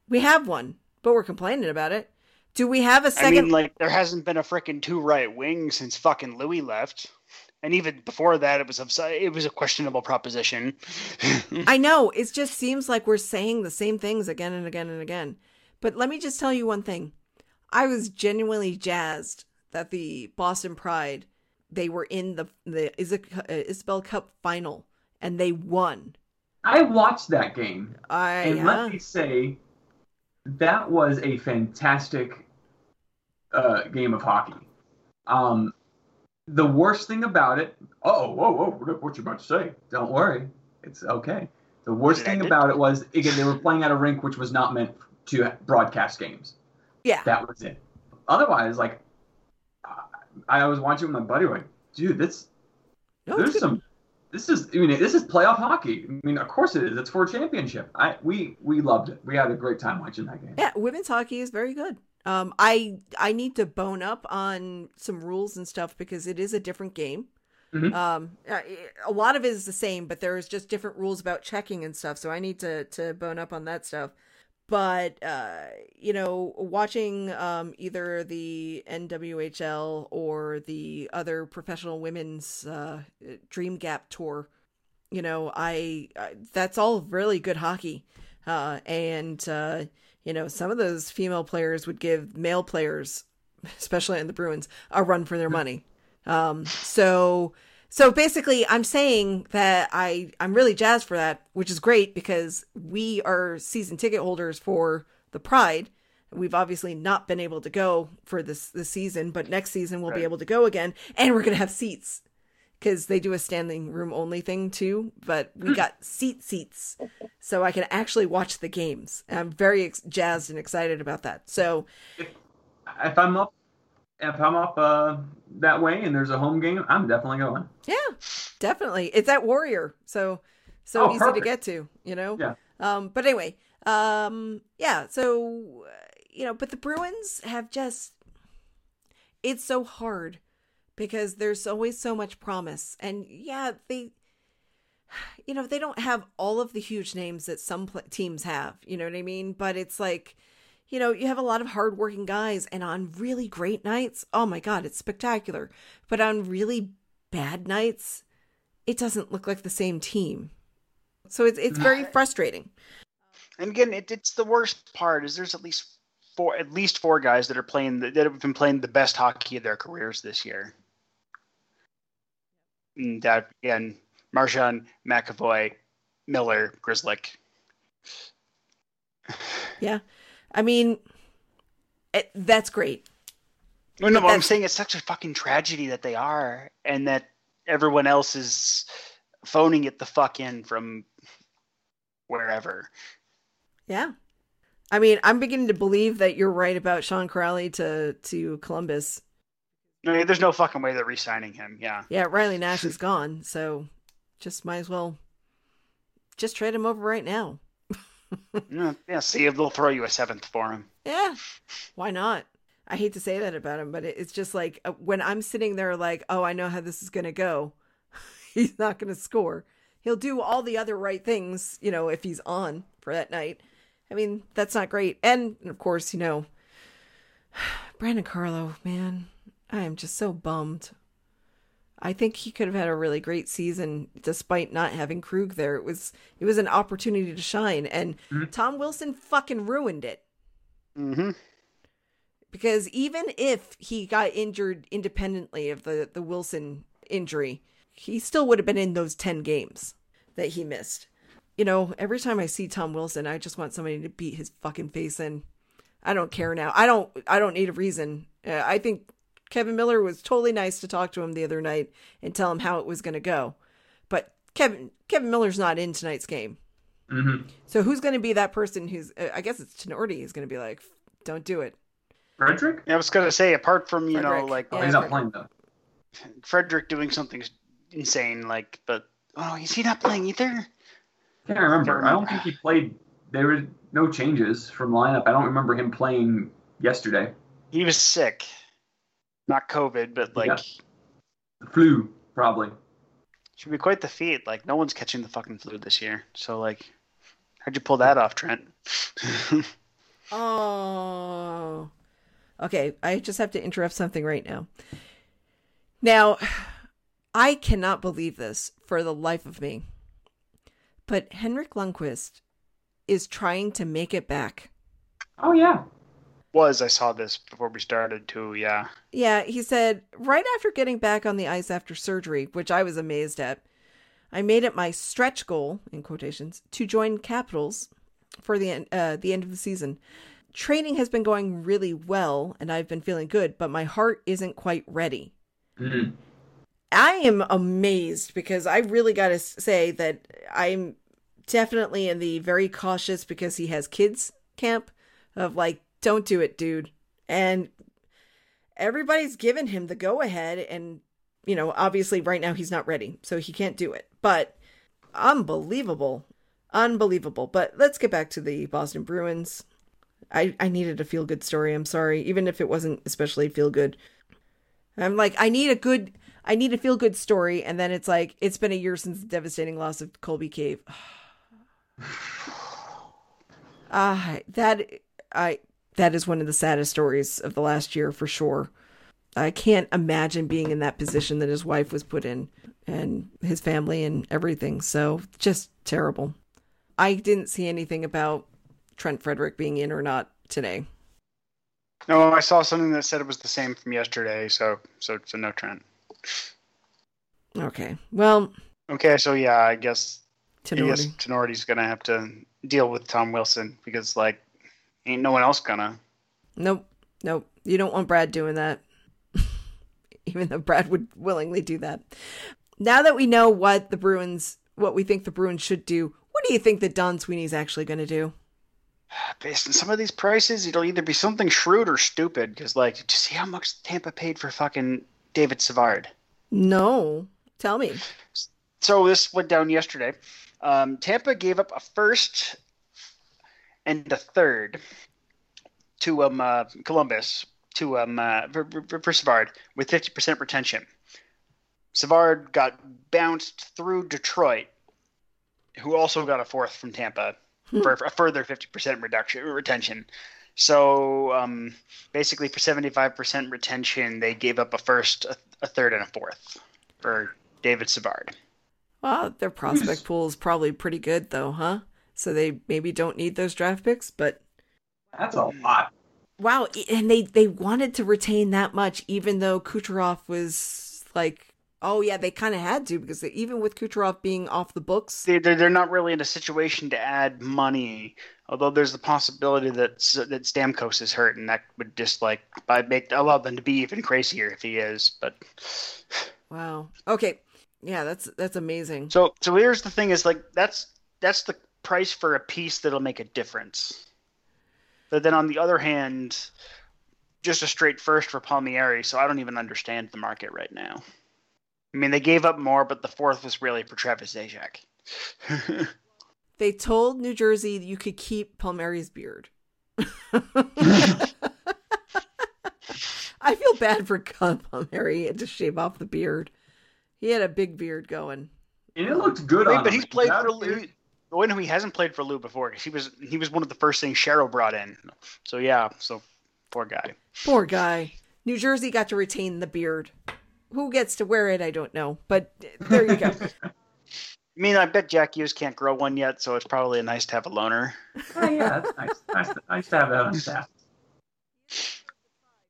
We have one, but we're complaining about it. Do we have a second? I mean, like there hasn't been a freaking two right wing since fucking Louis left, and even before that, it was a, it was a questionable proposition. [laughs] I know it just seems like we're saying the same things again and again and again. But let me just tell you one thing: I was genuinely jazzed that the Boston Pride they were in the the uh, Isobel Cup final and they won. I watched that game. I and yeah. let me say that was a fantastic uh, game of hockey. Um, the worst thing about it, oh, whoa, whoa, what you about to say? Don't worry, it's okay. The worst thing about it was again they were playing at a rink which was not meant to broadcast games. Yeah, that was it. Otherwise, like I was watching with my buddy, like, dude, this no, there's some. This is I mean this is playoff hockey. I mean, of course it is. It's for a championship. I we we loved it. We had a great time watching that game. Yeah, women's hockey is very good. Um, I I need to bone up on some rules and stuff because it is a different game. Mm-hmm. Um, a lot of it is the same, but there's just different rules about checking and stuff. So I need to to bone up on that stuff but uh, you know watching um, either the nwhl or the other professional women's uh, dream gap tour you know I, I, that's all really good hockey uh, and uh, you know some of those female players would give male players [laughs] especially in the bruins a run for their money um, so so basically, I'm saying that I I'm really jazzed for that, which is great because we are season ticket holders for the Pride. We've obviously not been able to go for this this season, but next season we'll right. be able to go again, and we're gonna have seats because they do a standing room only thing too. But we got seat seats, so I can actually watch the games. And I'm very ex- jazzed and excited about that. So If, if I'm up, if I'm up uh, that way and there's a home game, I'm definitely going. yeah, definitely, it's at Warrior, so so Oh, easy perfect. to get to. You know. Yeah. Um. But anyway. Um. Yeah. So uh, you know, but the Bruins have just. It's so hard because there's always so much promise, and yeah, they. [sighs] You know, they don't have all of the huge names that some pl- teams have. You know what I mean? But it's like, you know, you have a lot of hardworking guys, and on really great nights, oh my God, it's spectacular. But on really bad nights, it doesn't look like the same team. So it's it's very frustrating. And again, it, it's the worst part is there's at least four at least four guys that are playing that have been playing the best hockey of their careers this year. Mm, and that again, Marchand, McAvoy, Miller, Grzelcyk. Yeah. I mean, it, that's great. No, no, But I'm saying it's such a fucking tragedy that they are, and that everyone else is phoning it the fuck in from wherever. Yeah. I mean, I'm beginning to believe that you're right about Sean Kuraly to to Columbus. No, there's no fucking way they're re-signing him. Yeah. Yeah, Riley Nash is gone, so just might as well just trade him over right now. [laughs] Yeah, yeah. See if they'll throw you a seventh for him. Yeah. Why not? I hate to say that about him, but it's just like uh, when I'm sitting there like, "Oh, I know how this is going to go." [laughs] he's not going to score. He'll do all the other right things, you know, if he's on for that night. I mean, that's not great. And of course, you know, [sighs] Brandon Carlo, man, I am just so bummed. I think he could have had a really great season despite not having Krug there. It was it was an opportunity to shine and Tom Wilson fucking ruined it Mm-hmm. because even if he got injured independently of the the Wilson injury, he still would have been in those 10 games that he missed. You know, every time I see Tom Wilson, I just want somebody to beat his fucking face in. I don't care now. I don't I don't need a reason. Uh, I think Kevan Miller was totally nice to talk to him the other night and tell him how it was going to go. But Kevan Kevan Miller's not in tonight's game. hmm So who's going to be that person who's uh, I guess it's Tinordi who's going to be like don't do it. Frederic? I was gonna say, apart from you know, like Oh, Yeah, he's not playing though. Frederic doing something insane, like, but oh, is he not playing either? Can't remember. I don't think he played. There were no changes from lineup. I don't remember him playing yesterday. He was sick, not COVID, but like, Yeah. The flu, probably. should be quite the feat. Like, no one's catching the fucking flu this year. So, like, how'd you pull that off, Trent? [laughs] Oh. Okay, I just have to interrupt something right now. Now, I cannot believe this for the life of me. But Henrik Lundqvist is trying to make it back. Oh yeah. Was I saw this before we started too? Yeah. Yeah, he said, right after getting back on the ice after surgery, which I was amazed at, I made it my stretch goal, in quotations, to join Capitals for the end, uh, the end of the season. Training has been going really well, and I've been feeling good, but my heart isn't quite ready. hmm I am amazed because I really got to say that I'm definitely in the very cautious because he has kids camp of like, don't do it, dude. And everybody's given him the go ahead. And, you know, obviously right now he's not ready, so he can't do it. But unbelievable. Unbelievable. But let's get back to the Boston Bruins. I, I needed a feel good story. I'm sorry. Even if it wasn't especially feel good. I'm like, I need a good, I need a feel good story. And then it's like, it's been a year since the devastating loss of Colby Cave. [sighs] Ah, that, I, that is one of the saddest stories of the last year for sure. I can't imagine being in that position that his wife was put in and his family and everything. So just terrible. I didn't see anything about Trent Frederic being in or not today. No, I saw something that said it was the same from yesterday. So, so, so no Trent. Okay. Well, Okay, so yeah, I guess I guess Tinordi. Tinordi's gonna have to deal with Tom Wilson because like ain't no one else gonna. Nope. Nope. You don't want Brad doing that. [laughs] Even though Brad would willingly do that. Now that we know what the Bruins, what we think the Bruins should do, what do you think that Don Sweeney's actually going to do? [sighs] Based on some of these prices, it'll either be something shrewd or stupid. Because, like, did you see how much Tampa paid for fucking David Savard? No, tell me. So this went down yesterday. Um, Tampa gave up a first and a third to um, uh, Columbus to um, uh, for, for, for Savard with 50% retention. Savard got bounced through Detroit, who also got a fourth from Tampa for a further 50% reduction retention. So um, basically, for 75% retention, they gave up a first, a, a third, and a fourth for David Savard. Well, their prospect pool is probably pretty good, though, huh? So they maybe don't need those draft picks, but That's a lot. wow, and they they wanted to retain that much, even though Kucherov was like, oh yeah, they kind of had to because they, even with Kucherov being off the books, They, they're, they're not really in a situation to add money, although there's the possibility that S- that Stamkos is hurt, and that would just like I make allow them to be even crazier if he is. But wow, okay, yeah, that's that's amazing. so so here's the thing: is like that's that's the price for a piece that'll make a difference. But then on the other hand, just a straight first for Palmieri, so I don't even understand the market right now. I mean, they gave up more, but the fourth was really for Travis Zajac. [laughs] They told New Jersey you could keep Palmieri's beard. [laughs] [laughs] I feel bad for Con Palmieri to shave off the beard. He had a big beard going. And it looked good Wait, on but him. he's played That for beard- Lou. When he hasn't played for Lou before, 'cause he was he was one of the first things Shero brought in. So yeah, so poor guy. Poor guy. New Jersey got to retain the beard. Who gets to wear it, I don't know. But there you go. [laughs] I mean, I bet Jack Hughes can't grow one yet, so it's probably nice to have a loner. Oh, yeah, that's nice. nice, to, nice to have that on staff.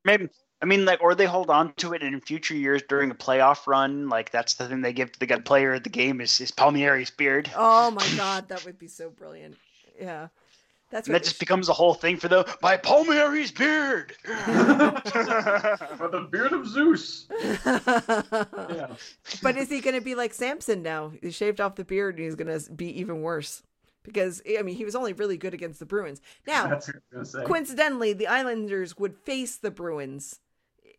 Maybe I mean, like, or they hold on to it, in future years during a playoff run, like that's the thing they give to the good player of the game is, is Palmieri's beard. Oh my [laughs] god, that would be so brilliant. Yeah. That's And that just becomes a whole thing for the by Palmieri's beard. [laughs] For the beard of Zeus. [laughs] Yeah. But is he going to be like Samson now? He shaved off the beard and he's going to be even worse. Because, I mean, he was only really good against the Bruins. Now, That's what I was gonna say. coincidentally, the Islanders would face the Bruins,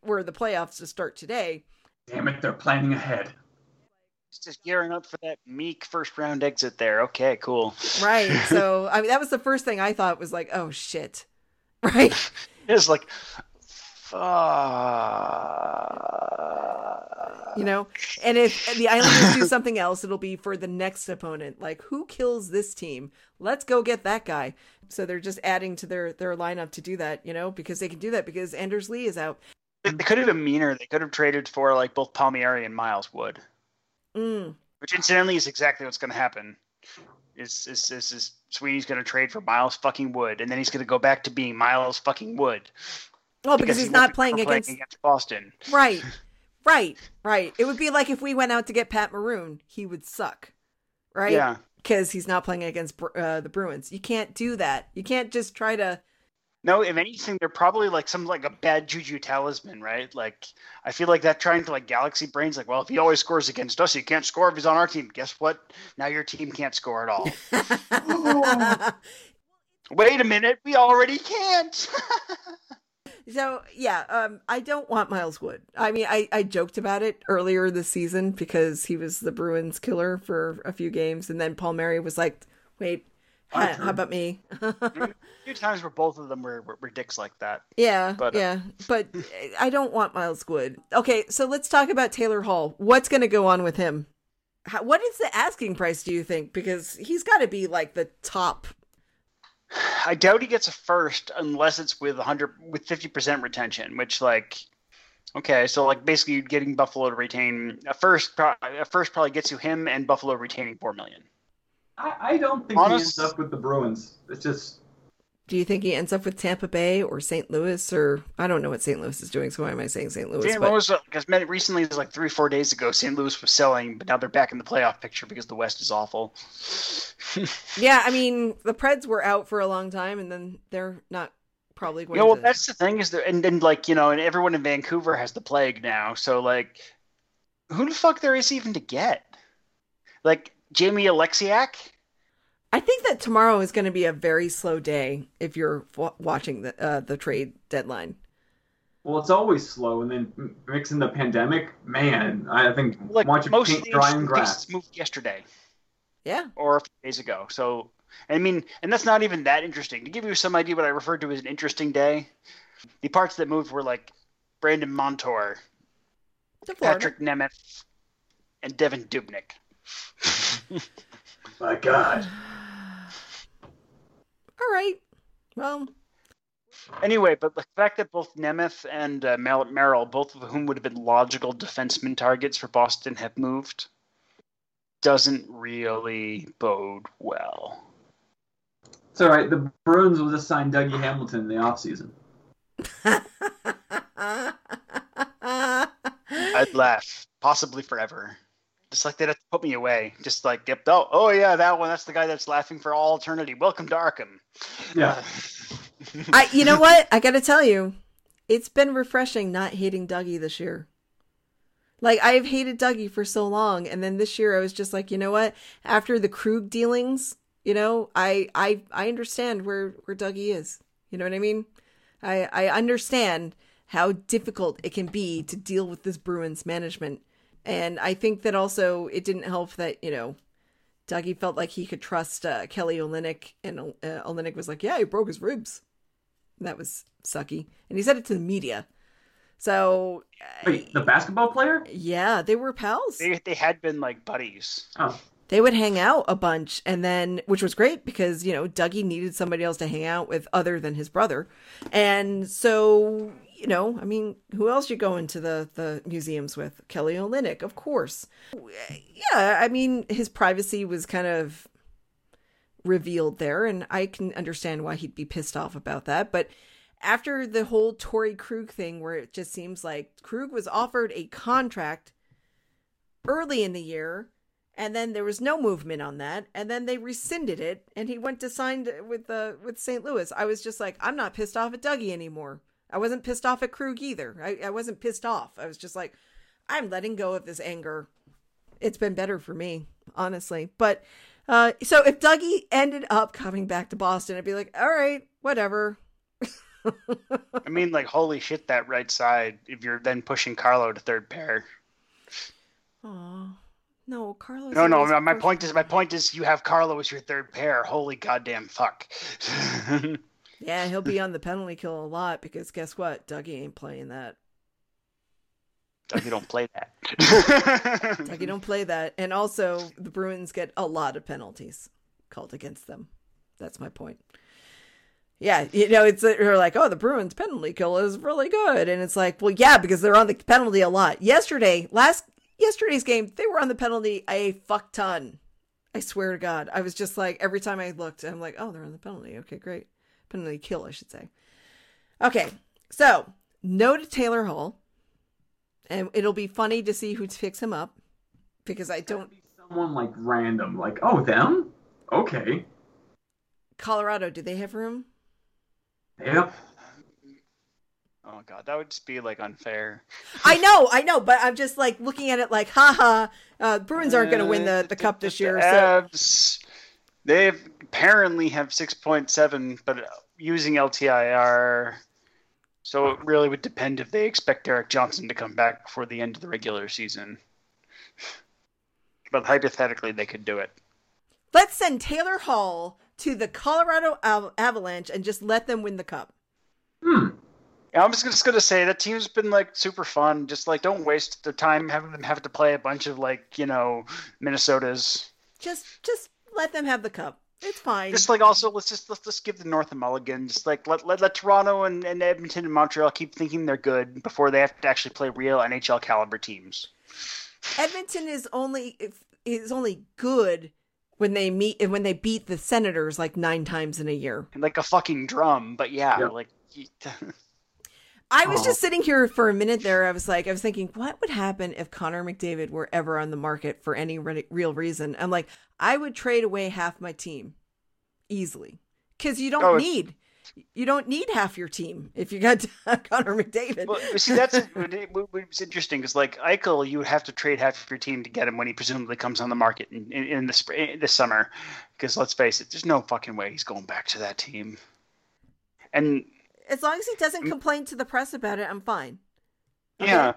where the playoffs to start today. Damn it, they're planning ahead. He's just gearing up for that meek first round exit there. Okay, cool. Right. [laughs] So, I mean, that was the first thing I thought was like, oh shit. [laughs] Right. It's like, fuck. You know? And if the Islanders do [laughs] something else, it'll be for the next opponent. Like, who kills this team? Let's go get that guy. So they're just adding to their, their lineup to do that, you know, because they can do that because Anders Lee is out. They they could have been meaner. They could have traded for like both Palmieri and Miles Wood, Mm. which incidentally is exactly what's going to happen. Is is is, is Sweeney's going to trade for Miles fucking Wood, and then he's going to go back to being Miles fucking Wood Well, because, he's he not won't be playing against Boston. Right. [laughs] Right. Right. It would be like if we went out to get Pat Maroon, he would suck. Right? Yeah. Because he's not playing against uh, the Bruins. You can't do that. You can't just try to. No, if anything, they're probably like some like a bad juju talisman, right? Like I feel like that trying to like galaxy brains, like, well, if he always scores against us, he can't score if he's on our team. Guess what? Now your team can't score at all. [laughs] Wait a minute, we already can't. [laughs] so yeah, um, I don't want Miles Wood. I mean, I I joked about it earlier this season because he was the Bruins killer for a few games, and then Palmieri was like, "Wait, how. Mm-hmm. about me?" a few times where both of them were, were, were dicks like that. Yeah, But, uh, yeah, but [laughs] I don't want Miles Wood. Okay, so let's talk about Taylor Hall. What's going to go on with him? How, what is the asking price? Do you think? Because he's got to be like the top. I doubt he gets a first unless it's with 100 with 50% retention, which like okay, so like basically getting Buffalo to retain a first a first probably gets you him and Buffalo retaining 4 million. I, I don't think Honest- he ends up with the Bruins. It's just Do you think he ends up with Tampa Bay or St. Louis or I don't know what St. Louis is doing? So why am I saying St. Louis? St. But- Louis, uh, because recently, it was like three, four days ago, St. Louis was selling, but now they're back in the playoff picture because the West is awful. [laughs] yeah, I mean the Preds were out for a long time, and then they're not probably going to Yeah, well, to. that's the thing is that, and then like you know, and everyone in Vancouver has the plague now, so like, who the fuck there is even to get? Like Jamie Oleksiak? I think that tomorrow is going to be a very slow day if you're w- watching the uh, the trade deadline. Well, it's always slow, and then mixing the pandemic, man, I think Like watching most paint of the drying interesting grass. moved yesterday Yeah. or a few days ago. So I mean, and that's not even that interesting. To give you some idea what I referred to as an interesting day, the parts that moved were like Brandon Montour, Patrik Nemeth, and Devan Dubnyk. [laughs] My God. [sighs] All right. Well, Anyway, but the fact that both Nemeth and uh, Mer- Merrill, both of whom would have been logical defenseman targets for Boston, have moved, doesn't really bode well. It's all right. The Bruins will just sign Dougie Hamilton in the offseason. [laughs] I'd laugh, possibly forever. Just like they'd have to put me away. Just like, yep, oh, oh yeah, that one. That's the guy that's laughing for all eternity. Welcome to Arkham. Yeah. Uh, I, [laughs] you know what? I got to tell you, it's been refreshing not hating Dougie this year. Like I've hated Dougie for so long, and then this year I was just like, you know what? After the Krug dealings, you know, I I I understand where where Dougie is. You know what I mean? I I understand how difficult it can be to deal with this Bruins management, and I think that also it didn't help that you know Dougie felt like he could trust uh, Kelly Olynyk, and uh, Olynyk was like, "Yeah, he broke his ribs." And that was sucky, and he said it to the media. So, uh, Wait, the basketball player? yeah, they were pals. they, they had been like buddies. Oh, They would hang out a bunch, and then which was great because you know Dougie needed somebody else to hang out with other than his brother, and so you know, I mean, who else you go into the the museums with? Kelly Olynyk, of course. Yeah, I mean, his privacy was kind of revealed there, and I can understand why he'd be pissed off about that. But after the whole Torey Krug thing, where it just seems like Krug was offered a contract early in the year, and then there was no movement on that, and then they rescinded it, and he went to sign with the with St. Louis. I was just like, I'm not pissed off at Dougie anymore. I wasn't pissed off at Krug either. I, I wasn't pissed off. I was just like, I'm letting go of this anger. It's been better for me, honestly. But uh, so if Dougie ended up coming back to Boston, I'd be like, all right, whatever. [laughs] I mean, like, holy shit, that right side. If you're then pushing Carlo to third pair. Oh no, Carlo. No, no. always My point is, my point is, you have Carlo as your third pair. Holy goddamn fuck. [laughs] Yeah, he'll be on the [laughs] penalty kill a lot because guess what? Dougie ain't playing that. Dougie don't play that. [laughs] Dougie don't play that. And also, the Bruins get a lot of penalties called against them. That's my point. Yeah, you know, it's you're like, oh, the Bruins penalty kill is really good, and it's like, well, yeah, because they're on the penalty a lot. Yesterday, last yesterday's game, they were on the penalty a fuck ton. I swear to God, I was just like, every time I looked, I'm like, oh, they're on the penalty. Okay, great, penalty kill, I should say. Okay, so no to Taylor Hall, and it'll be funny to see who picks him up because I don't. someone like random, like, oh, them? Okay. Colorado, do they have room? Yep. oh god, that would just be like unfair. [laughs] I know, I know, but I'm just like looking at it like, haha, uh, Bruins aren't going to win the, the cup this year. So Avs, they apparently have 6.7, but using LTIR. So it really would depend if they expect Erik Johnson to come back before the end of the regular season. But hypothetically, they could do it. let's send Taylor Hall to the Colorado Av- Avalanche and just let them win the cup. Hmm. Yeah, I'm just, just gonna say that team's been like super fun. Just like don't waste the time having them have to play a bunch of like you know Minnesotas. Just, just let them have the cup. It's fine. Just like also let's just let's just give the North a mulligan. Just like let let, let Toronto and, and Edmonton and Montreal keep thinking they're good before they have to actually play real NHL caliber teams. Edmonton is only is only good when they meet and when they beat the Senators like nine times in a year. Like a fucking drum, but yeah, Yep. like [laughs] I was Aw. just sitting here for a minute there. I was like, I was thinking, what would happen if Connor McDavid were ever on the market for any re- real reason? I'm like, I would trade away half my team easily because you don't Oh, need you don't need half your team if you got [laughs] Connor McDavid. Well, see, that's [laughs] what's interesting because like Eichel, you would have to trade half of your team to get him when he presumably comes on the market in, in, in the spring, this summer. Because let's face it, there's no fucking way he's going back to that team. And as long as he doesn't complain to the press about it, I'm fine. Okay? Yeah,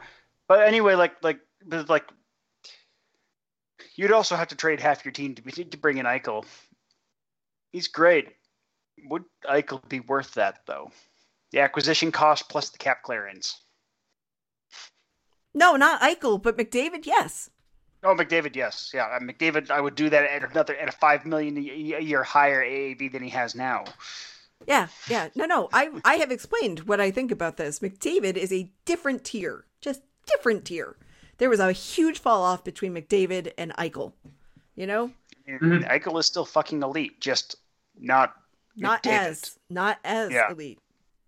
but anyway, like like like you'd also have to trade half your team to to bring in Eichel. He's great. Would Eichel be worth that though? The acquisition cost plus the cap clearance. No, not Eichel, but McDavid, yes. Oh, McDavid, yes, yeah. Uh, McDavid, I would do that at another at a five million a year higher AAV than he has now. Yeah, yeah. No, no. I I have explained what I think about this. McDavid is a different tier, just different tier. There was a huge fall off between McDavid and Eichel. You know, mm-hmm. Eichel is still fucking elite, just not not McDavid. as not as yeah. elite.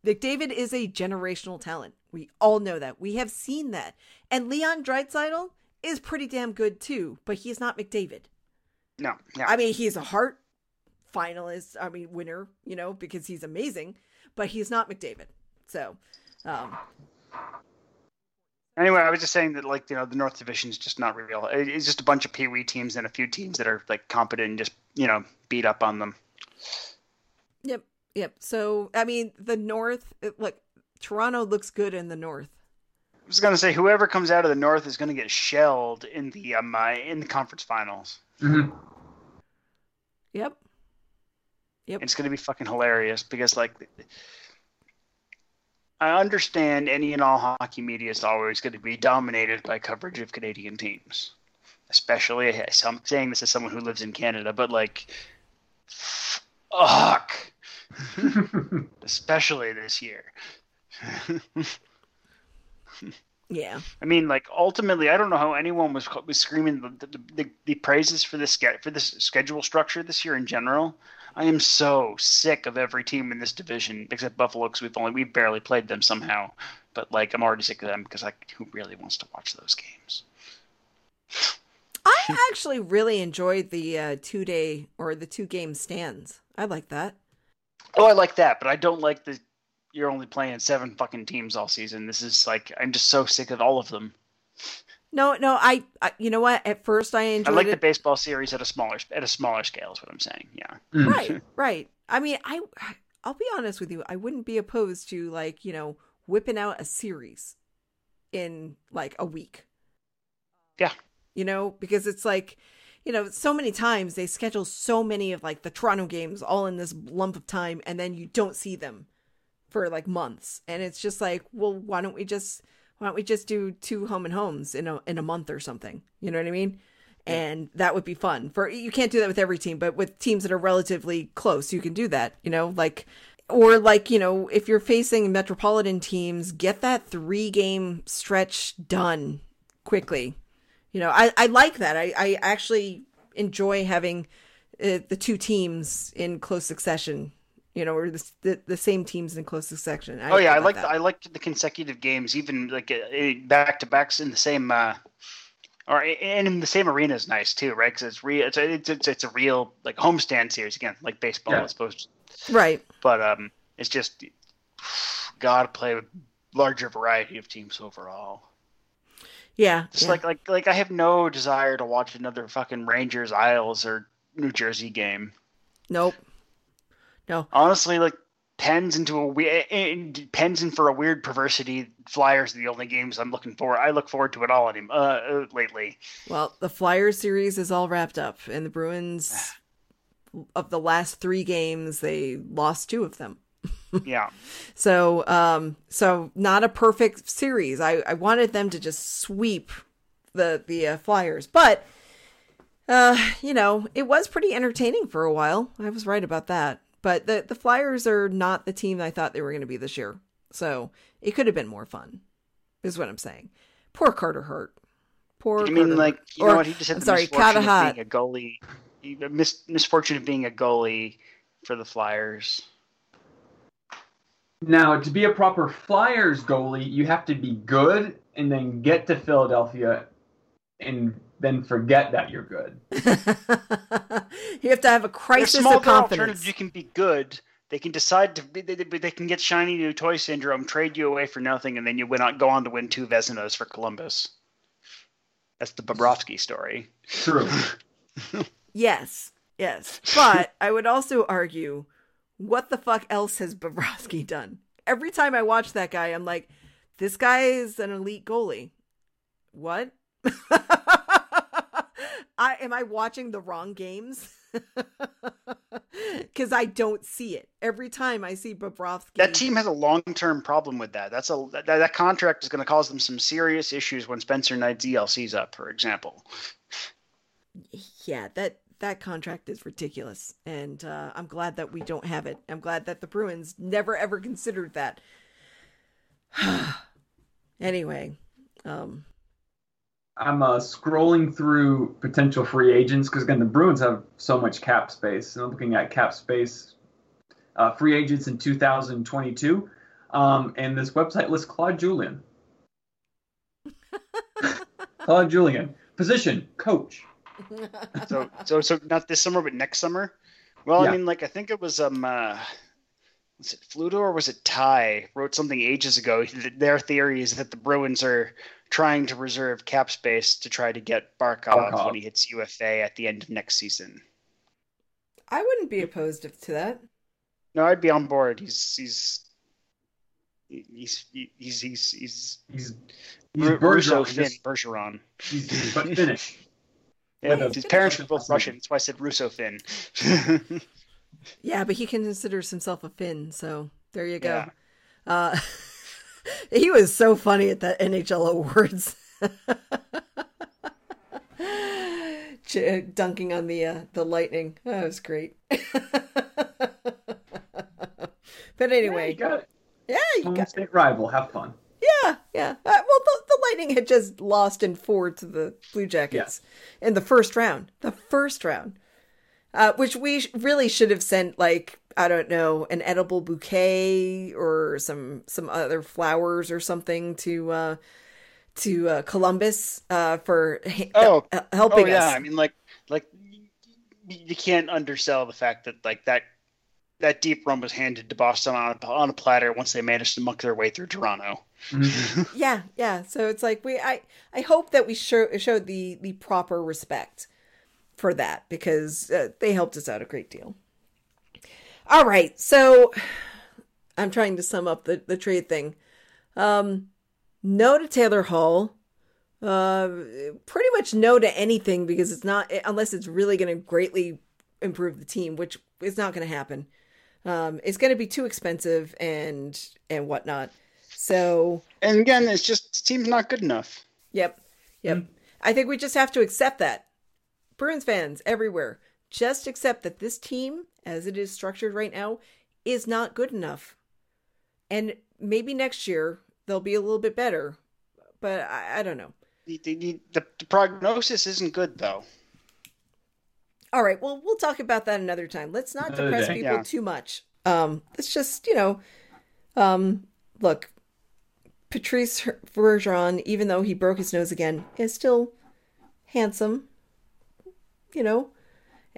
McDavid is a generational talent. We all know that. We have seen that. And Leon Draisaitl is pretty damn good too, but he's not McDavid. No, yeah. I mean, he's a Hart finalist, I mean, winner, you know, because he's amazing, but he's not McDavid. So, um, Anyway, I was just saying that like you know the North Division is just not real. It's just a bunch of Pee Wee teams and a few teams that are like competent and just you know beat up on them. Yep, yep. So I mean, the North, look, Toronto looks good in the North. I was gonna say whoever comes out of the North is gonna get shelled in the um uh, in the conference finals. Mm-hmm. Yep. Yep. It's gonna be fucking hilarious because like I understand any and all hockey media is always going to be dominated by coverage of Canadian teams, especially. so I'm saying this as someone who lives in Canada, but like, fuck, [laughs] especially this year. yeah. I mean, like ultimately, I don't know how anyone was was screaming the the, the, the praises for this for this schedule structure this year in general. I am so sick of every team in this division except Buffalo because we've only we've barely played them somehow. But like I'm already sick of them because like who really wants to watch those games? I actually really enjoyed the uh, two day or the two game stands. I like that. Oh, I like that, but I don't like the you're only playing seven fucking teams all season. This is like I'm just so sick of all of them. No, no, I, I, you know what? At first, I enjoyed. I like it. the baseball series at a smaller at a smaller scale. Is what I'm saying. Yeah. Mm. Right, right. I mean, I, I'll be honest with you. I wouldn't be opposed to like you know whipping out a series in like a week. Yeah. You know, because it's like, you know, so many times they schedule so many of like the Toronto games all in this lump of time, and then you don't see them for like months, and it's just like, well, why don't we just why don't we just do two home and homes in a in a month or something? You know what I mean? And that would be fun. For you can't do that with every team, but with teams that are relatively close, you can do that. You know, like or like you know, if you're facing metropolitan teams, get that three game stretch done quickly. You know, I I like that. I I actually enjoy having uh, the two teams in close succession you know, or the the, the same teams in close succession. I oh yeah, I like I like the consecutive games, even like back to backs in the same, uh, or and in the same arena is nice too, right? Because it's real. It's, it's it's it's a real like homestand series again, like baseball, yeah. I suppose. Right. But um, it's just got to play with larger variety of teams overall. Yeah. Just yeah. like like like I have no desire to watch another fucking Rangers Isles or New Jersey game. Nope. No. Honestly, like pens into a weird pens in for a weird perversity. Flyers are the only games I'm looking for. I look forward to it all uh, uh, lately. Well, the Flyers series is all wrapped up, and the Bruins of the last three games they lost two of them. [laughs] yeah. So, um, so not a perfect series. I I wanted them to just sweep the the uh, Flyers, but. Uh, you know, it was pretty entertaining for a while. I was right about that. But the the Flyers are not the team I thought they were going to be this year. So it could have been more fun, is what I'm saying. Poor Carter Hart. Poor. You mean like you or, know what he just had? I'm sorry, Carter Hart. Being a goalie, mis- misfortune of being a goalie for the Flyers. Now, to be a proper Flyers goalie, you have to be good and then get to Philadelphia and then forget that you're good. [laughs] you have to have a crisis small of confidence. You can be good, They can decide to they, they, they can get shiny new toy syndrome, trade you away for nothing, and then you win on, go on to win two Vezinos for Columbus. That's the Bobrovsky story. True. [laughs] Yes, yes. But I would also argue, what the fuck else has Bobrovsky done? Every time I watch that guy, I'm like, this guy is an elite goalie. What? [laughs] I am I watching the wrong games? [laughs] Because I don't see it every time I see Bobrovsky. That team has a long-term problem with that. That's a that, that contract is going to cause them some serious issues when Spencer Knight's ELC's up, for example. yeah, that that contract is ridiculous, and uh, I'm glad that we don't have it. I'm glad that the Bruins never ever considered that. [sighs] anyway, um, I'm uh, scrolling through potential free agents because again the Bruins have so much cap space. And I'm looking at cap space, uh, free agents in 2022, um, and this website lists Claude Julien. [laughs] Claude Julien, position coach. So so so not this summer, but next summer. Well, Yeah. I mean, like I think it was um. Uh, was it Fluto or was it Ty wrote something ages ago? Their theory is that the Bruins are trying to reserve cap space to try to get Barkov, Barkov. when he hits UFA at the end of next season. I wouldn't be opposed to that. No, I'd be on board. He's he's he's he's he's he's, He's he's Russo Bergeron, Finn Bergeron. he's, he's but Finnish. [laughs] Yeah, With a- his parents were both Russian. [laughs] Russian. That's why I said Russo Finn. [laughs] Yeah, but he considers himself a Finn, so there you go. Yeah. Uh, he was so funny at that NHL awards. J- dunking on the uh, the lightning. That was great. [laughs] but anyway, Yeah, you got it. yeah, you Home got state rival. Have fun. yeah, yeah. Uh, well, the, the Lightning had just lost in four to the Blue Jackets in the first round. The first round, uh, which we sh- really should have sent like I don't know an edible bouquet or some some other flowers or something to uh, to uh, Columbus uh, for ha- Oh, uh, helping oh yeah, us. I mean, like, like y- y- you can't undersell the fact that like that that deep rum was handed to Boston on a, on a platter once they managed to muck their way through Toronto. [laughs] yeah yeah. So it's like we i i hope that we show, showed the the proper respect for that because uh, they helped us out a great deal all right so i'm trying to sum up the the trade thing um no to taylor hall uh pretty much no to anything because it's not unless it's really going to greatly improve the team which is not going to happen um it's going to be too expensive and and whatnot so And again, it's just the team's not good enough. Yep. Yep. I think we just have to accept that. Bruins fans everywhere, just accept that this team, as it is structured right now, is not good enough. And maybe next year they'll be a little bit better. But I, I don't know. The, the, the, the prognosis isn't good though. All right, well, we'll talk about that another time. Let's not Another depress day. people Yeah. too much. Um, let's just, you know, um, look, Patrice Bergeron, even though he broke his nose again, is still handsome, you know,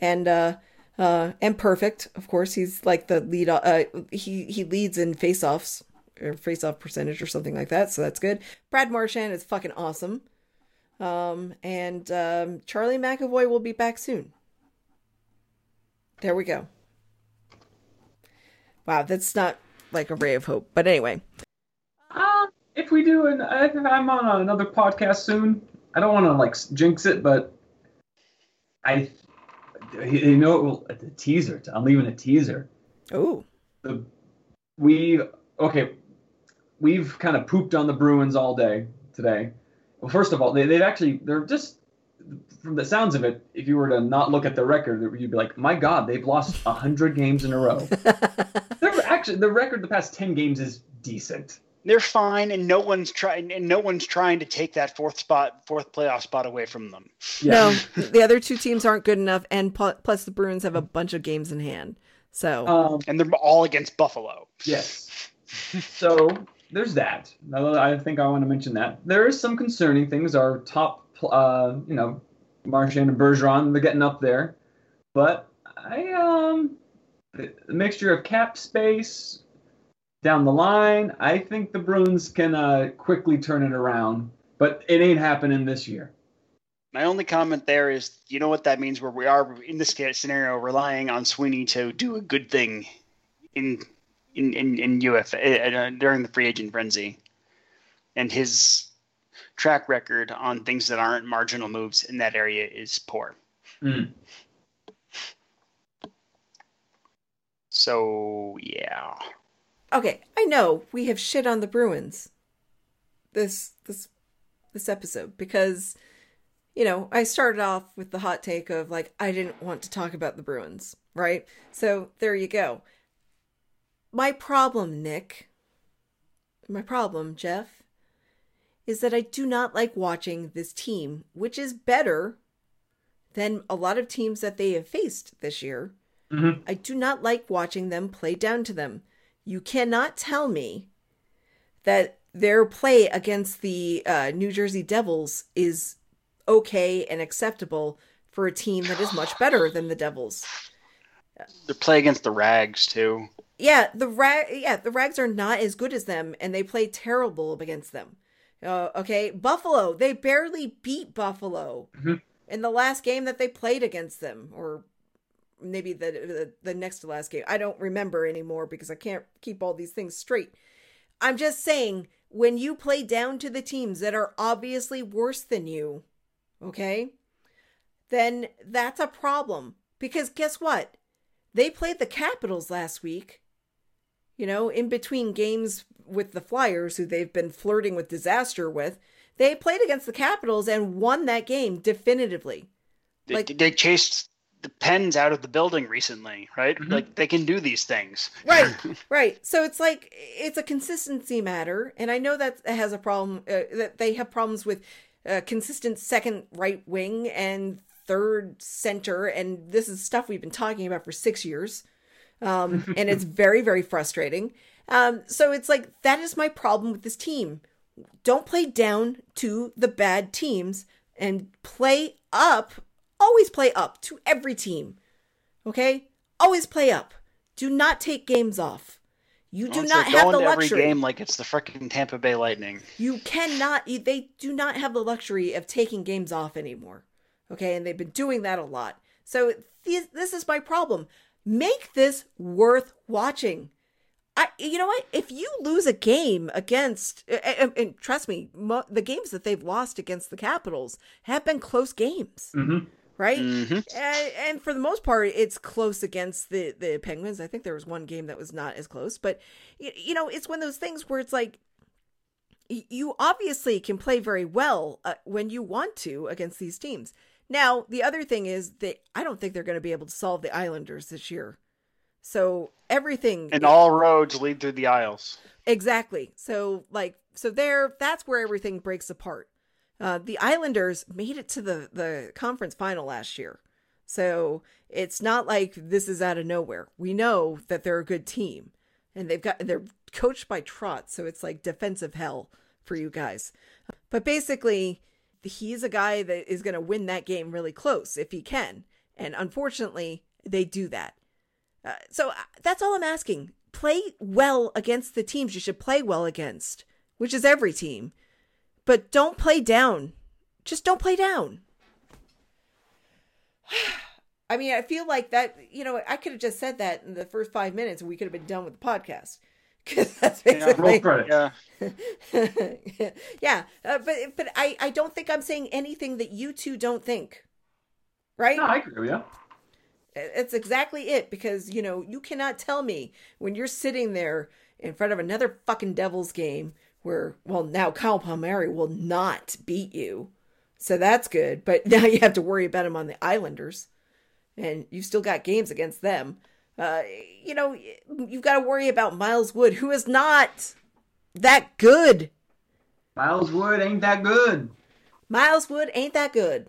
and uh, uh, and perfect. Of course, he's like the lead. Uh, he he leads in faceoffs or faceoff percentage or something like that. So that's good. Brad Marchand is fucking awesome. Um, and um, Charlie McAvoy will be back soon. There we go. Wow, that's not like a ray of hope. But anyway, Um, if we do, an, if I'm on another podcast soon, I don't want to like jinx it, but I, you know, it will, a teaser. I'm leaving a teaser. oh, The we okay, we've kind of pooped on the Bruins all day today. Well, first of all, they they've actually they're just from the sounds of it. If you were to not look at the record, you'd be like, my God, they've lost hundred games in a row. [laughs] They're actually the record the past ten games is decent. They're fine, and no one's trying, and no one's trying to take that fourth spot, fourth playoff spot away from them. no, [laughs] the other two teams aren't good enough, and plus the Bruins have a bunch of games in hand. So Um, And they're all against Buffalo. Yes. So there's that. Now, I think I want to mention that there is some concerning things. Our top, uh, you know, Marchand and Bergeron, they're getting up there, but I um, the mixture of cap space down the line, I think the Bruins can uh, quickly turn it around. But it ain't happening this year. My only comment there is, you know what that means? Where we are in this scenario, relying on Sweeney to do a good thing in in in, in UFA uh, during the free agent frenzy, and his track record on things that aren't marginal moves in that area is poor. Mm. So yeah. Okay, I know we have shit on the Bruins this this this episode because you know, I started off with the hot take of like I didn't want to talk about the Bruins, right? So there you go. My problem, Nick, my problem, Jeff, is that I do not like watching this team, which is better than a lot of teams that they have faced this year. Mm-hmm. I do not like watching them play down to them. You cannot tell me that their play against the uh, New Jersey Devils is okay and acceptable for a team that is much better than the Devils. They play against the Rags too. Yeah, the rag. Yeah, the Rags are not as good as them, and they play terrible against them. Uh, okay, Buffalo. They barely beat Buffalo mm-hmm. in the last game that they played against them, or maybe the, the the next to last game. I don't remember anymore because I can't keep all these things straight. I'm just saying when you play down to the teams that are obviously worse than you, okay? Then that's a problem because guess what? They played the Capitals last week. You know, in between games with the Flyers who they've been flirting with disaster with, they played against the Capitals and won that game definitively. They, Like- they chased the pens out of the building recently, right? Mhm. Like they can do these things. Right, [laughs] right. So it's like it's a consistency matter, and I know that it has a problem. Uh, that they have problems with uh, consistent second right wing and third center, and this is stuff we've been talking about for six years, um, [laughs] and it's very, very frustrating. Um, so it's like that is my problem with this team. Don't play down to the bad teams and play up. Always play up to every team. Okay, always play up. Do not take games off. You do not go have the into every luxury. game like it's the freaking Tampa Bay Lightning. You cannot. They do not have the luxury of taking games off anymore. Okay, and they've been doing that a lot. So this, this is my problem. Make this worth watching. I, you know what? If you lose a game against, and, and trust me, mo- the games that they've lost against the Capitals have been close games, Mm-hmm. Right? hmm and, and for the most part, it's close against the the Penguins. I think there was one game that was not as close, but you, you know, it's one of those things where it's like you obviously can play very well uh, when you want to against these teams. Now, the other thing is that I don't think they're going to be able to solve the Islanders this year. So everything And all roads lead through the aisles. Exactly. So like so there that's where everything breaks apart. Uh the Islanders made it to the the conference final last year. So it's not like this is out of nowhere. We know that they're a good team and they've got they're coached by Trotz, so it's like defensive hell for you guys. But basically he's a guy that is going to win that game really close if he can. And unfortunately, they do that. Uh, so uh, that's all I'm asking. Play well against the teams you should play well against, which is every team. But don't play down. Just don't play down. [sighs] I mean, I feel like that, you know, I could have just said that in the first five minutes and we could have been done with the podcast. [laughs] Because that's Yeah. basically. Roll. Yeah. yeah, uh, but but I I don't think I'm saying anything that you two don't think, right? No, I agree with you. It's exactly it because you know you cannot tell me when you're sitting there in front of another fucking Devils game where well now Kyle Palmieri will not beat you, so that's good. But [laughs] now you have to worry about him on the Islanders, and you've still got games against them. Uh, you know you've got to worry about Miles Wood, who is not that good. Miles Wood ain't that good. Miles Wood ain't that good,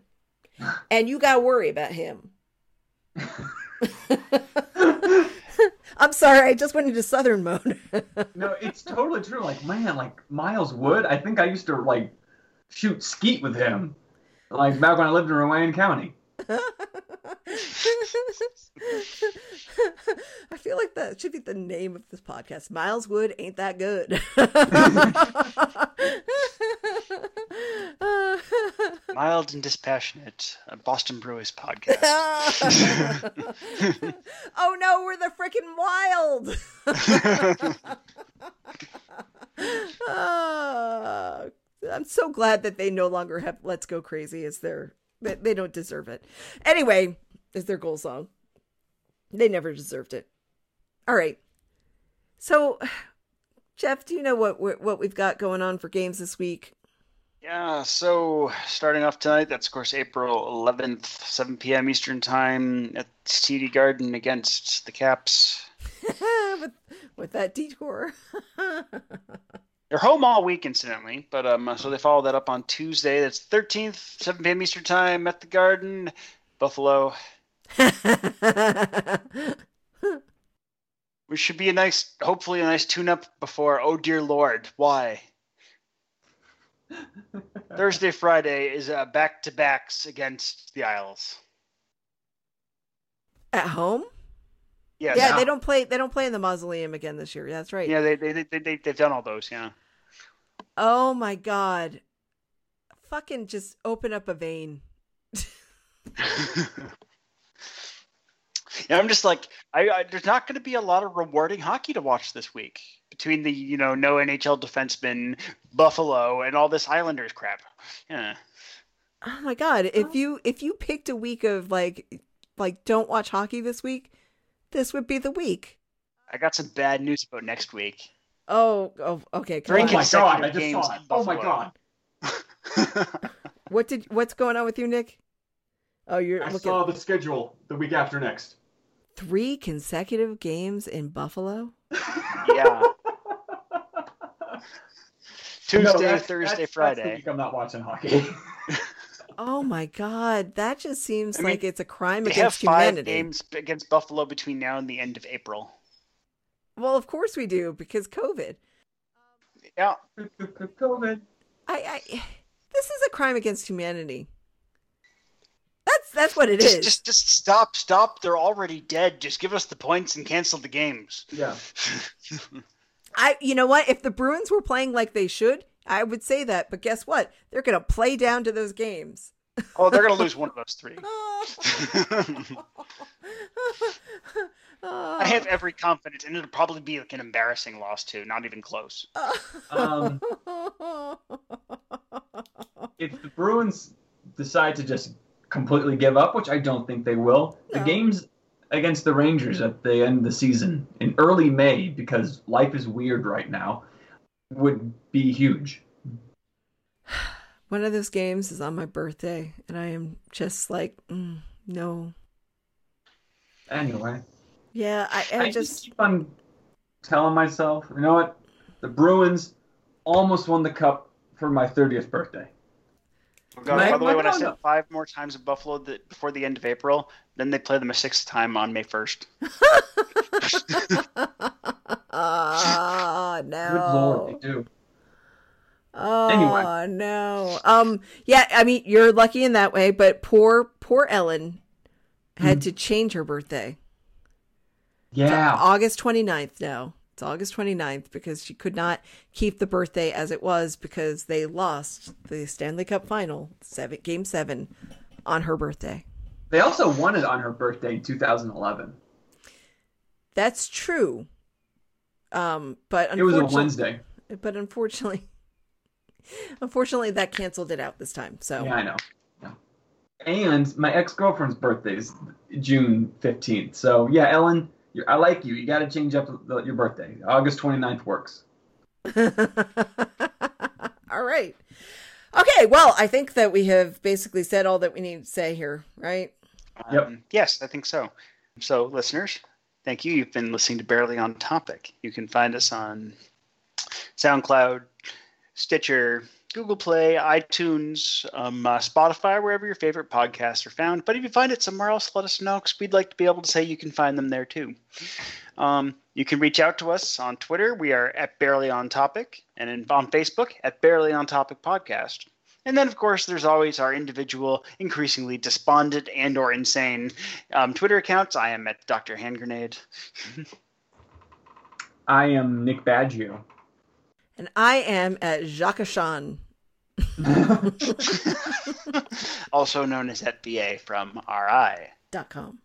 [laughs] and you got to worry about him. [laughs] I'm sorry, I just went into Southern mode. [laughs] No, it's totally true. Like, man, like Miles Wood, I think I used to like shoot skeet with him. Like back when I lived in Rowan County. [laughs] I feel like that should be the name of this podcast. Miles Wood ain't that good. [laughs] Mild and dispassionate, a Boston Bruins podcast. [laughs] oh no, we're the freaking wild. Uh, [laughs] I'm so glad that they no longer have "Let's Go Crazy" as their. They, they don't deserve it. Anyway, is their goal song. They never deserved it. All right. So, [sighs] Jeff, do you know what what we've got going on for games this week? Yeah, so starting off tonight, that's of course April 11th, 7 p.m. Eastern Time at TD Garden against the Caps. [laughs] with, with that detour. [laughs] They're home all week, incidentally, but um, so they follow that up on Tuesday. That's 13th, 7 p.m. Eastern Time at the Garden, Buffalo. Which should be a nice, hopefully a nice tune-up before. Oh dear Lord, why? Thursday, Friday is uh, back-to-backs against the Isles. At home? Yeah, yeah, they don't play. They don't play in the mausoleum again this year. That's right. Yeah, they they they, they they've done all those. Yeah. Oh my god! Fucking just open up a vein. [laughs] [laughs] yeah, I'm just like, I, I there's not going to be a lot of rewarding hockey to watch this week between the you know no NHL defenseman, Buffalo, and all this Islanders crap. Yeah. Oh my god! If you if you picked a week of like like don't watch hockey this week, this would be the week. I got some bad news about next week. Oh, oh okay. Come Three Oh on. my consecutive god! I just games saw it. Oh my god! [laughs] What did what's going on with you, Nick? Oh, you're I looking saw the schedule the week after next. Three consecutive games in Buffalo. yeah. [laughs] Tuesday, No, that's- Thursday, that's- That's Friday. the week I'm not watching hockey. [laughs] Oh my god, that just seems I mean, like it's a crime they have against five humanity. games against Buffalo between now and the end of April. Well, of course we do because COVID. Yeah. COVID. I, I this is a crime against humanity. That's that's what it just, is. just just stop, stop. They're already dead. Just give us the points and cancel the games. Yeah. I you know what? If the Bruins were playing like they should, I would say that. But guess what? They're gonna play down to those games. oh, they're gonna lose one of those three. [laughs] I have every confidence, and it'll probably be like an embarrassing loss too. Not even close. Um, [laughs] if the Bruins decide to just completely give up, which I don't think they will, the games against the Rangers at the end of the season in early May, because life is weird right now, would be huge. [sighs] One of those games is on my birthday, and I am just like, mm, no. Anyway, Yeah, I, I, I just just keep on telling myself, you know what? The Bruins almost won the cup for my 30th birthday. Oh, God, My- by the way, when I said no. five more times in Buffalo the, before the end of April, then they play them a sixth time on May first. [laughs] Ah, Good lord, no. they do. Oh Anyway. no. Um yeah, I mean you're lucky in that way, but poor poor Ellen had Mm. to change her birthday. Yeah. August 29th now. It's August 29th because she could not keep the birthday as it was because they lost the Stanley Cup final, seven, game 7 on her birthday. They also won it on her birthday in 2011. That's true. Um but It was a unfortunately- Wednesday. But unfortunately [laughs] unfortunately that canceled it out this time. So Yeah, I know. Yeah. And my ex girlfriend's birthday is June 15th. So, yeah, Ellen, you're, I like you. You got to change up the, your birthday. August 29th works. [laughs] all right. Okay, well, I think that we have basically said all that we need to say here, right? Yep. Um, yes, I think so. So, listeners, thank you. You've been listening to Barely on Topic. You can find us on SoundCloud, Stitcher, Google Play, iTunes, um, uh, Spotify, wherever your favorite podcasts are found. But if you find it somewhere else, let us know because we'd like to be able to say you can find them there too. Um, you can reach out to us on Twitter. We are at Barely on Topic, and in, on Facebook at Barely on Topic Podcast. And then, of course, there's always our individual, increasingly despondent and or insane um, Twitter accounts. I am at Dr. Hand Grenade. [laughs] I am Nick Baggio. And I am at Jacques Ashan. [laughs] also known as FBA from RI. Dot com.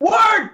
Word!